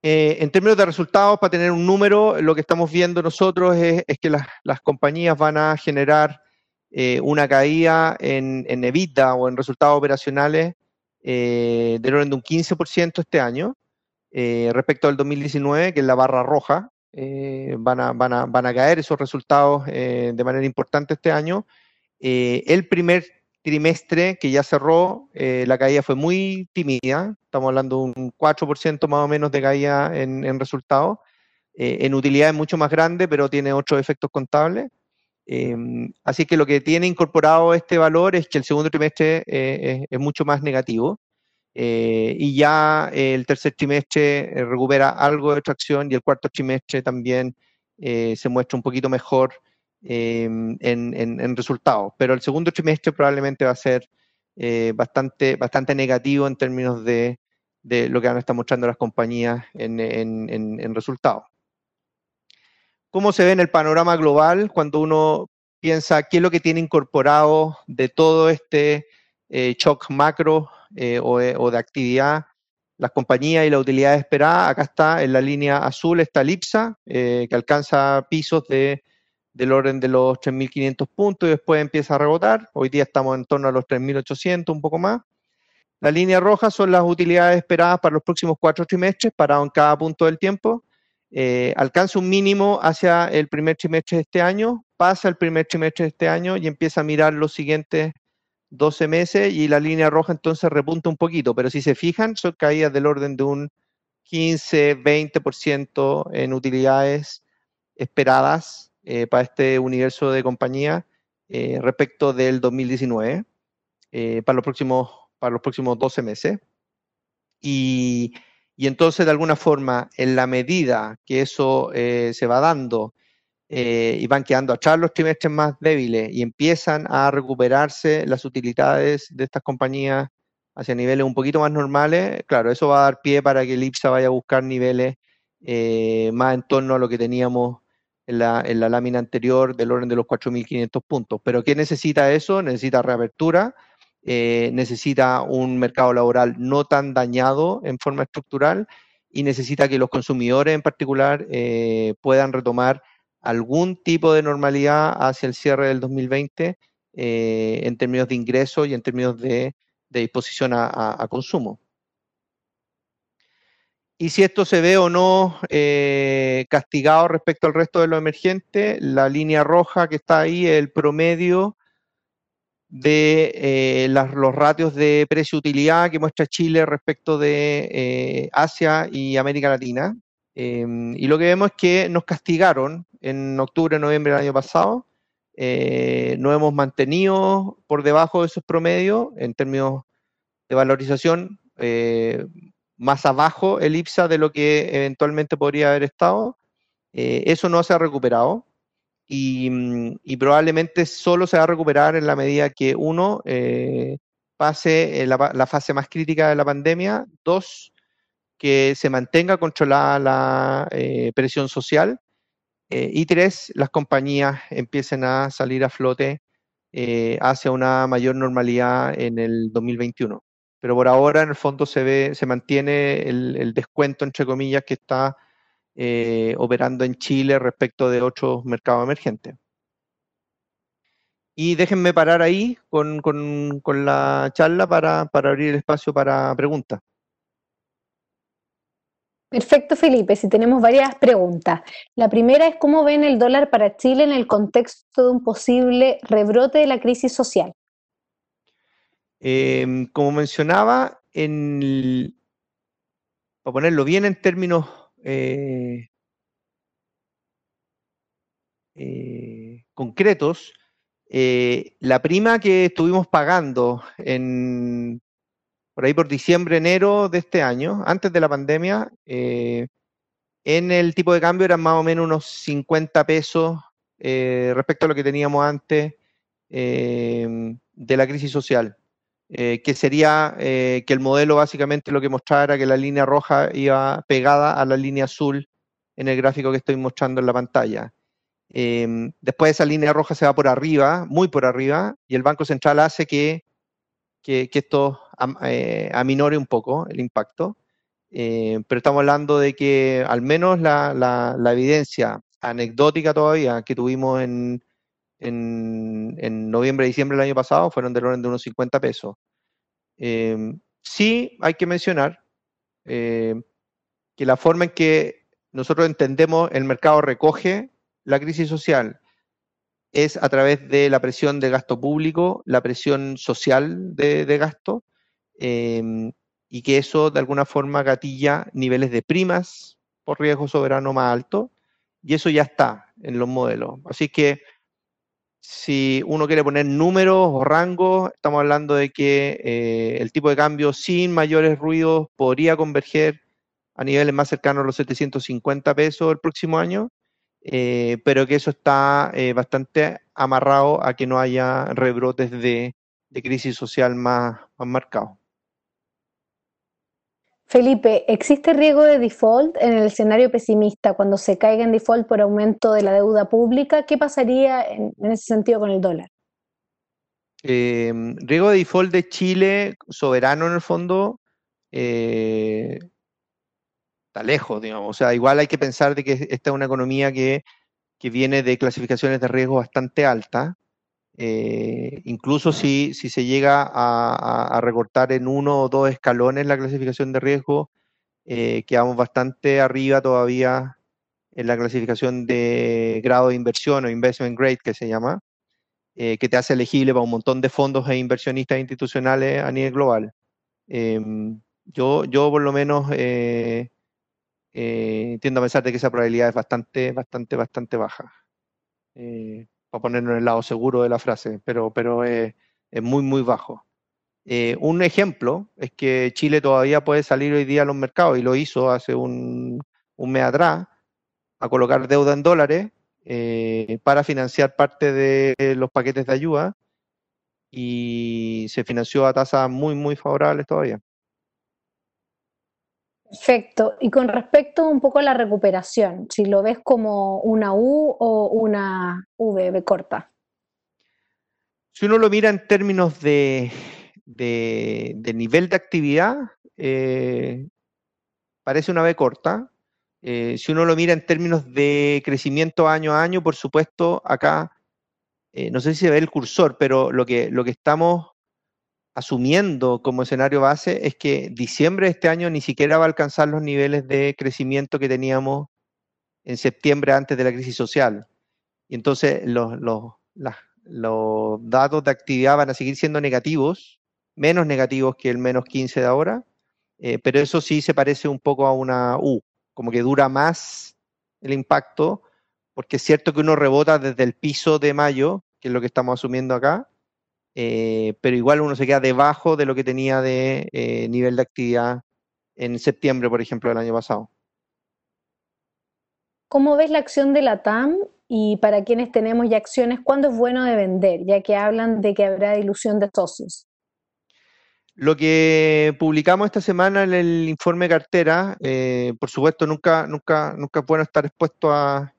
en términos de resultados, para tener un número, lo que estamos viendo nosotros es, que las, compañías van a generar una caída en, en EBITDA o en resultados operacionales eh, del orden de un 15% este año, eh, respecto al 2019, que es la barra roja. Eh, van, a, van, a, van, a, caer esos resultados de manera importante este año. el primer trimestre que ya cerró, la caída fue muy tímida, estamos hablando de un 4% más o menos de caída en, resultados. en utilidad es mucho más grande, pero tiene otros efectos contables. Em, así que lo que tiene incorporado este valor es que el segundo trimestre eh, es, mucho más negativo eh, y ya el tercer trimestre eh, recupera algo de tracción y el cuarto trimestre también se muestra un poquito mejor em, en, resultados. Pero el segundo trimestre probablemente va a ser bastante, bastante negativo en términos de, lo que van a estar mostrando las compañías en resultados. ¿Cómo se ve en el panorama global cuando uno piensa qué es lo que tiene incorporado de todo este eh, shock macro eh, o, de, actividad las compañías y la utilidad esperada? Acá está en la línea azul está Lipsa, eh, que alcanza pisos de, del orden de los 3.500 puntos y después empieza a rebotar. Hoy día estamos en torno a los 3.800, un poco más. La línea roja son las utilidades esperadas para los próximos cuatro trimestres, parado en cada punto del tiempo eh, alcanza un mínimo hacia el primer trimestre de este año, pasa el primer trimestre de este año y empieza a mirar los siguientes 12 meses y la línea roja entonces repunta un poquito, pero si se fijan son caídas del orden de un 15, 20% en utilidades esperadas eh, para este universo de compañía eh, respecto del 2019 para, los próximos, para los próximos 12 meses. Y y entonces, de alguna forma, en la medida que eso eh, se va dando eh, y van quedando atrás los trimestres más débiles y empiezan a recuperarse las utilidades de estas compañías hacia niveles un poquito más normales, claro, eso va a dar pie para que el IPSA vaya a buscar niveles eh, más en torno a lo que teníamos en la, en la lámina anterior del orden de los 4.500 puntos. Pero ¿qué necesita eso? Necesita reapertura eh, necesita un mercado laboral no tan dañado en forma estructural y necesita que los consumidores en particular eh, puedan retomar algún tipo de normalidad hacia el cierre del 2020 eh, en términos de ingresos y en términos de, disposición a, consumo. Y si esto se ve o no castigado respecto al resto de lo emergente, la línea roja que está ahí, el promedio de eh, los ratios de precio-utilidad que muestra Chile respecto de eh, Asia y América Latina. Em, y lo que vemos es que nos castigaron en octubre, noviembre del año pasado. Eh, no hemos mantenido por debajo de esos promedios en términos de valorización, más abajo el IPSA de lo que eventualmente podría haber estado. eso no se ha recuperado. Mm, y, probablemente solo se va a recuperar en la medida que uno eh, pase la, fase más crítica de la pandemia, dos, que se mantenga controlada la eh, presión social y tres, las compañías empiecen a salir a flote hacia una mayor normalidad en el 2021. Pero por ahora, en el fondo, se ve, se mantiene el, descuento, entre comillas, que está operando en Chile respecto de otros mercados emergentes. Y déjenme parar ahí con, la charla para, abrir el espacio para preguntas. Perfecto, Felipe. Si tenemos varias preguntas. La primera es cómo ven el dólar para Chile en el contexto de un posible rebrote de la crisis social. Em, como mencionaba, en para ponerlo bien en términos eh, eh, concretos, eh, la prima que estuvimos pagando en, por ahí por diciembre, enero de este año, antes de la pandemia, eh, en el tipo de cambio eran más o menos unos 50 pesos eh, respecto a lo que teníamos antes de la crisis social. que sería que el modelo básicamente lo que mostraba era que la línea roja iba pegada a la línea azul en el gráfico que estoy mostrando en la pantalla. Em, después esa línea roja se va por arriba, muy por arriba, y el Banco Central hace que, que, esto eh, aminore un poco el impacto. Eh, pero estamos hablando de que al menos la, la, evidencia anecdótica todavía que tuvimos en, en, en noviembre y diciembre del año pasado fueron del orden de unos 50 pesos. Em, sí hay que mencionar eh, que la forma en que nosotros entendemos el mercado recoge la crisis social es a través de la presión de gasto público, la presión social de, gasto, em, y que eso de alguna forma gatilla niveles de primas por riesgo soberano más alto, y eso ya está en los modelos. Así que si uno quiere poner números o rangos, estamos hablando de que eh, el tipo de cambio sin mayores ruidos podría converger a niveles más cercanos a los 750 pesos el próximo año, eh, pero que eso está eh, bastante amarrado a que no haya rebrotes de, crisis social más marcados. Felipe, ¿existe riesgo de default en el escenario pesimista cuando se caiga en default por aumento de la deuda pública? ¿Qué pasaría en, ese sentido con el dólar? Eh, riesgo de default de Chile, soberano en el fondo, lejos, digamos. O sea, igual hay que pensar de que esta es una economía que, viene de clasificaciones de riesgo bastante altas. Eh, incluso si, si, se llega a, recortar en uno o dos escalones la clasificación de riesgo, eh, quedamos bastante arriba todavía en la clasificación de grado de inversión o investment grade que se llama, eh, que te hace elegible para un montón de fondos e inversionistas institucionales a nivel global. Em, yo, yo por lo menos eh, tiendo a pensar de que esa probabilidad es bastante, bastante, bastante baja. Para ponerlo en el lado seguro de la frase, pero, pero es, muy, muy bajo. Eh, un ejemplo es que Chile todavía puede salir hoy día a los mercados y lo hizo hace un, un mes atrás a colocar deuda en dólares para financiar parte de los paquetes de ayuda y se financió a tasas muy, muy favorables todavía. Perfecto. Y con respecto un poco a la recuperación, si lo ves como una U o una V corta. Si uno lo mira en términos de, nivel de actividad, eh, parece una V corta. Eh, si uno lo mira en términos de crecimiento año a año, por supuesto, acá, eh, no sé si se ve el cursor, pero lo que, lo que estamos asumiendo como escenario base es que diciembre de este año ni siquiera va a alcanzar los niveles de crecimiento que teníamos en septiembre antes de la crisis social. Y entonces los, datos de actividad van a seguir siendo negativos, menos negativos que el menos 15 de ahora, eh, pero eso sí se parece un poco a una U, como que dura más el impacto, porque es cierto que uno rebota desde el piso de mayo, que es lo que estamos asumiendo acá, eh, pero igual uno se queda debajo de lo que tenía de eh, nivel de actividad en septiembre, por ejemplo, del año pasado. ¿Cómo ves la acción de la TAM y para quienes tenemos ya acciones, cuándo es bueno de vender, ya que hablan de que habrá dilución de socios? Lo que publicamos esta semana en el informe cartera, eh, por supuesto, nunca, nunca, nunca es bueno estar expuesto a,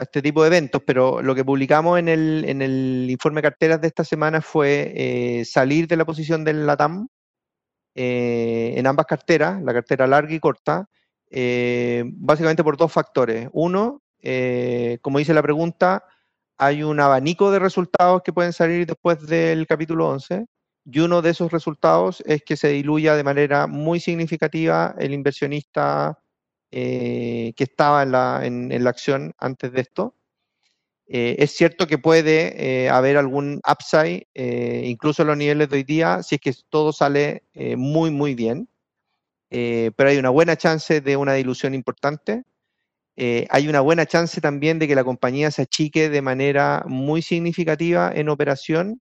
este tipo de eventos, pero lo que publicamos en el, en el informe carteras de esta semana fue eh, salir de la posición del LATAM eh, en ambas carteras, la cartera larga y corta, eh, básicamente por dos factores. Uno, como dice la pregunta, hay un abanico de resultados que pueden salir después del capítulo 11 y uno de esos resultados es que se diluya de manera muy significativa el inversionista eh, que estaba en la, en, la, acción antes de esto. Eh, es cierto que puede eh, haber algún upside, incluso en los niveles de hoy día, si es que todo sale muy, muy bien, pero hay una buena chance de una dilución importante. hay una buena chance también de que la compañía se achique de manera muy significativa en operación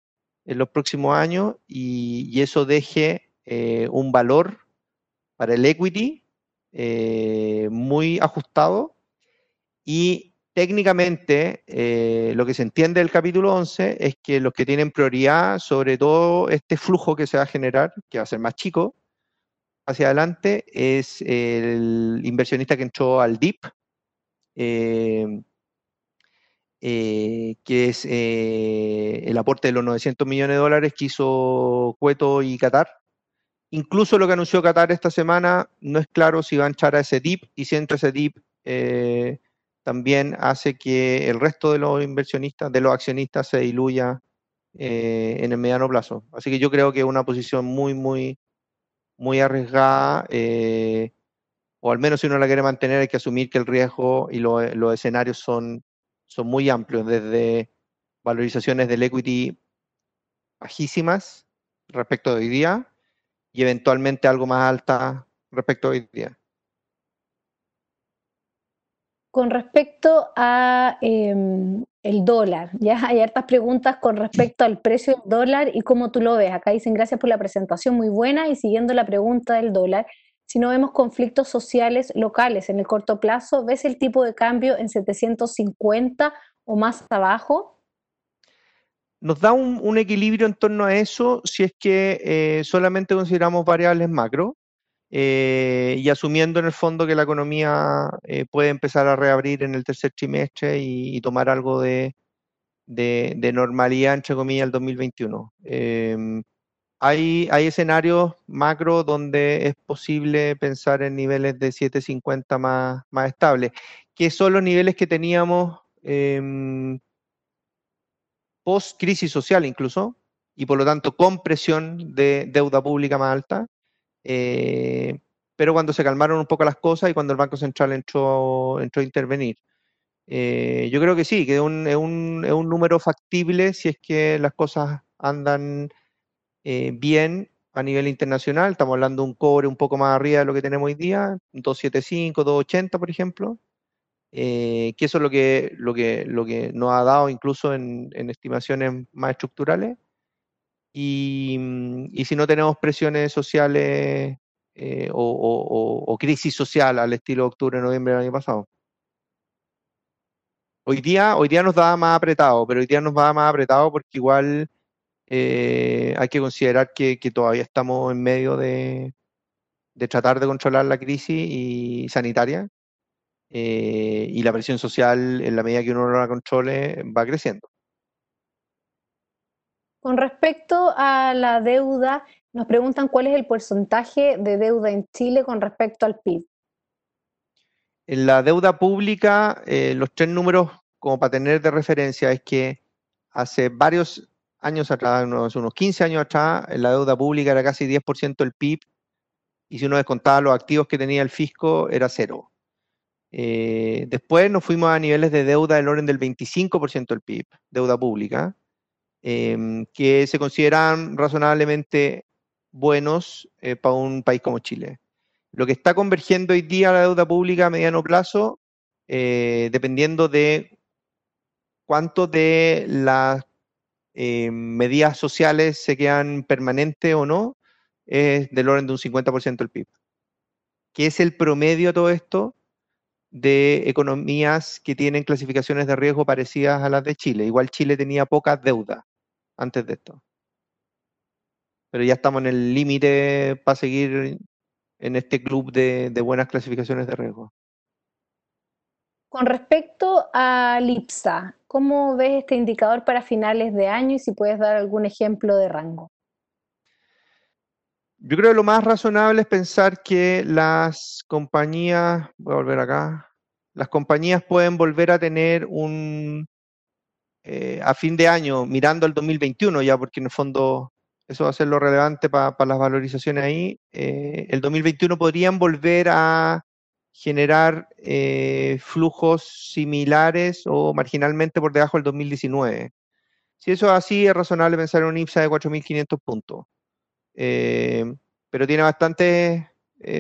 en los próximos años y, eso deje eh, un valor para el equity eh, muy ajustado y técnicamente eh, lo que se entiende del capítulo 11 es que los que tienen prioridad sobre todo este flujo que se va a generar, que va a ser más chico, hacia adelante, es el inversionista que entró al DIP, eh, que es eh, el aporte de los 900 millones de dólares que hizo Cueto y Qatar. Incluso lo que anunció Qatar esta semana, no es claro si va a echar a ese DIP y si entra ese DIP eh, también hace que el resto de los inversionistas, de los accionistas se diluya en el mediano plazo. Así que yo creo que es una posición muy, muy, muy arriesgada o al menos si uno la quiere mantener hay que asumir que el riesgo y los escenarios son son muy amplios, desde valorizaciones del equity bajísimas respecto de hoy día y eventualmente algo más alta respecto de hoy día. Con respecto a em, el dólar, ya hay hartas preguntas con respecto al precio del dólar y cómo tú lo ves. Acá dicen gracias por la presentación muy buena y siguiendo la pregunta del dólar, si no vemos conflictos sociales locales en el corto plazo, ¿ves el tipo de cambio en 750 o más abajo? Nos da un, equilibrio en torno a eso si es que eh, solamente consideramos variables macro eh, y asumiendo en el fondo que la economía eh, puede empezar a reabrir en el tercer trimestre y, tomar algo de, normalidad, entre comillas, el 2021. Hay, escenarios macro donde es posible pensar en niveles de 750 más, más estables, que son los niveles que teníamos em, post crisis social incluso, y por lo tanto con presión de deuda pública más alta. Eh, pero cuando se calmaron un poco las cosas y cuando el Banco Central entró, entró a intervenir. Eh, yo creo que sí, que es un, es un número factible si es que las cosas andan eh, bien a nivel internacional. Estamos hablando de un cobre un poco más arriba de lo que tenemos hoy día, 275, 280, por ejemplo. Eh, que eso es lo que, lo, que, lo que nos ha dado incluso en, estimaciones más estructurales. Y, si no tenemos presiones sociales eh, o, crisis social al estilo de octubre, noviembre del año pasado. Hoy día, hoy día nos da más apretado, pero hoy día nos va más apretado porque igual eh, hay que considerar que, todavía estamos en medio de, tratar de controlar la crisis y sanitaria eh, y la presión social, en la medida que uno no la controle, va creciendo. Con respecto a la deuda, nos preguntan cuál es el porcentaje de deuda en Chile con respecto al PIB. En la deuda pública, eh, los tres números como para tener de referencia es que hace varios años atrás, unos, unos 15 años atrás, la deuda pública era casi 10% del PIB y si uno descontaba los activos que tenía el fisco era cero. Eh, después nos fuimos a niveles de deuda del orden del 25% del PIB, deuda pública, em, que se consideran razonablemente buenos eh, para un país como Chile. Lo que está convergiendo hoy día la deuda pública a mediano plazo, eh, dependiendo de cuánto de las medidas sociales se quedan permanentes o no, es del orden de un 50% del PIB. ¿Qué es el promedio de todo esto? De economías que tienen clasificaciones de riesgo parecidas a las de Chile. Igual Chile tenía poca deuda antes de esto. Pero ya estamos en el límite para seguir en este club de buenas clasificaciones de riesgo. Con respecto a LIPSA, ¿cómo ves este indicador para finales de año y si puedes dar algún ejemplo de rango? Yo creo que lo más razonable es pensar que las compañías, voy a volver acá, las compañías pueden volver a tener un, eh, a fin de año, mirando al 2021 ya, porque en el fondo eso va a ser lo relevante para las valorizaciones ahí, eh, el 2021 podrían volver a generar eh, flujos similares o marginalmente por debajo del 2019. Si eso es así, es razonable pensar en un IPSA de 4.500 puntos. Pero tiene bastantes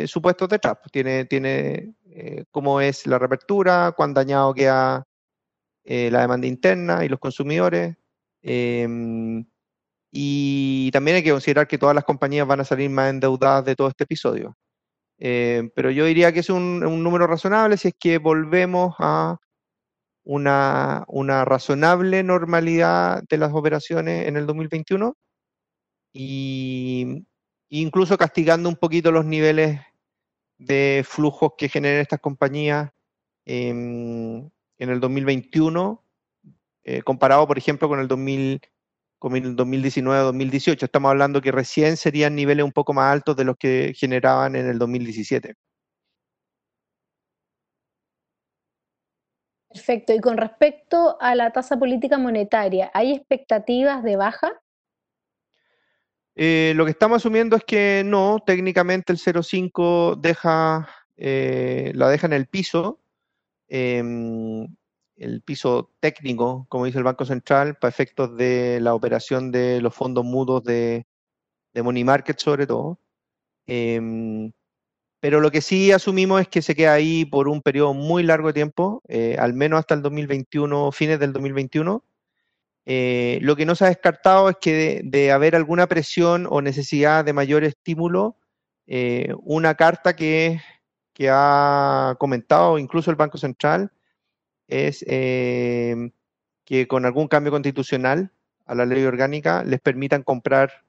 supuestos detrás. Tiene, tiene cómo es la reapertura, cuán dañado queda eh, la demanda interna y los consumidores. Em, y también hay que considerar que todas las compañías van a salir más endeudadas de todo este episodio. Em, pero yo diría que es un, número razonable si es que volvemos a una, razonable normalidad de las operaciones en el 2021 y incluso castigando un poquito los niveles de flujos que generen estas compañías em, en el 2021, eh, comparado, por ejemplo, con el, 2000, con el 2019-2018. Estamos hablando que recién serían niveles un poco más altos de los que generaban en el 2017. Perfecto. Y con respecto a la tasa política monetaria, ¿hay expectativas de baja? Eh, lo que estamos asumiendo es que no, técnicamente el 0,5 deja, eh, la deja en el piso, Em, el piso técnico, como dice el Banco Central, para efectos de la operación de los fondos mudos de, Money Market sobre todo. Em, pero lo que sí asumimos es que se queda ahí por un periodo muy largo de tiempo, eh, al menos hasta el 2021, fines del 2021. Eh, lo que no se ha descartado es que de, haber alguna presión o necesidad de mayor estímulo, eh, una carta que ha comentado incluso el Banco Central es eh, que con algún cambio constitucional a la ley orgánica les permitan comprar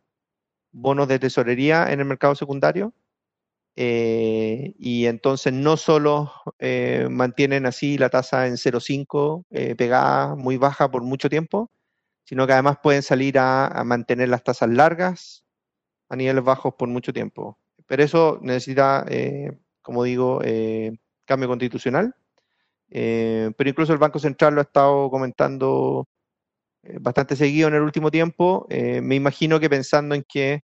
bonos de tesorería en el mercado secundario. Y entonces no solo mantienen así la tasa en 0,5 pegada muy baja por mucho tiempo, sino que además pueden salir a, mantener las tasas largas a niveles bajos por mucho tiempo. Pero eso necesita como digo, eh, cambio constitucional. Eh, pero incluso el Banco Central lo ha estado comentando eh, bastante seguido en el último tiempo. me imagino que pensando en que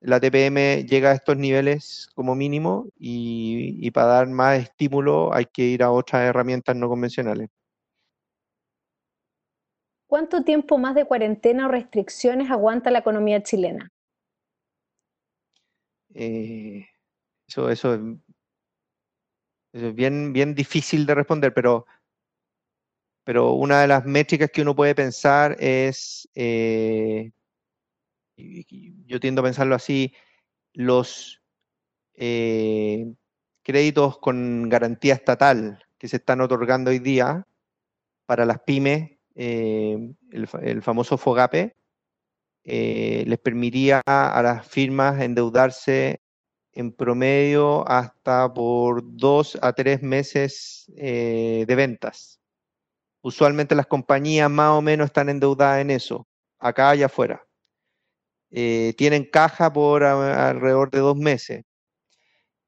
la TPM llega a estos niveles como mínimo y para dar más estímulo hay que ir a otras herramientas no convencionales. ¿Cuánto tiempo más de cuarentena o restricciones aguanta la economía chilena? eso, eso es bien, bien difícil de responder, pero, pero una de las métricas que uno puede pensar es, eh, yo tiendo a pensarlo así, los eh, créditos con garantía estatal que se están otorgando hoy día para las pymes, eh, el, famoso FOGAPE, les permitiría a las firmas endeudarse en promedio hasta por dos a tres meses eh, de ventas. Usualmente las compañías más o menos están endeudadas en eso, acá y afuera. Eh, tienen caja por alrededor de dos meses.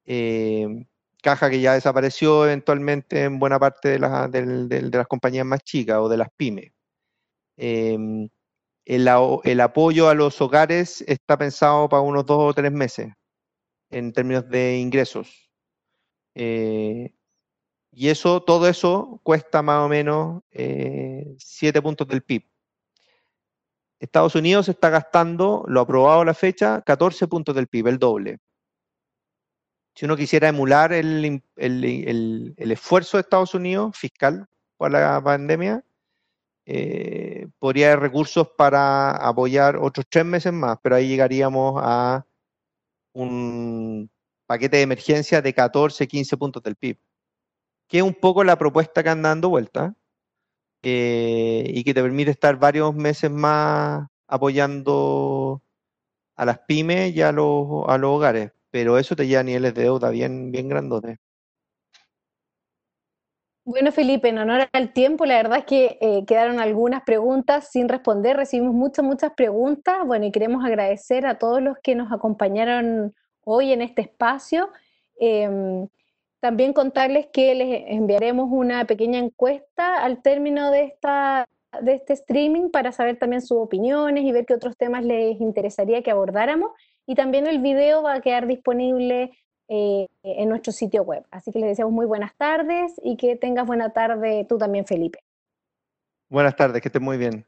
Eh, caja que ya desapareció eventualmente en buena parte de, las compañías más chicas o de las pymes. El, el apoyo a los hogares está pensado para unos dos o tres meses en términos de ingresos. Eh, y eso, todo eso cuesta más o menos 7 eh, puntos del PIB. Estados Unidos está gastando, lo aprobado a la fecha, 14 puntos del PIB, el doble. Si uno quisiera emular el, esfuerzo de Estados Unidos fiscal por la pandemia, eh, podría haber recursos para apoyar otros tres meses más, pero ahí llegaríamos a un paquete de emergencia de 14, 15 puntos del PIB, que es un poco la propuesta que anda dando vuelta eh, y que te permite estar varios meses más apoyando a las pymes y a los hogares, pero eso te lleva a niveles de deuda bien, bien grandotes. Bueno, Felipe, en honor al tiempo, la verdad es que eh, quedaron algunas preguntas sin responder. Recibimos muchas, muchas preguntas. Bueno, y queremos agradecer a todos los que nos acompañaron hoy en este espacio. Em, también contarles que les enviaremos una pequeña encuesta al término de, esta, de este streaming para saber también sus opiniones y ver qué otros temas les interesaría que abordáramos. Y también el video va a quedar disponible eh, en nuestro sitio web. Así que les deseamos muy buenas tardes y que tengas buena tarde tú también, Felipe. Buenas tardes, que estés muy bien.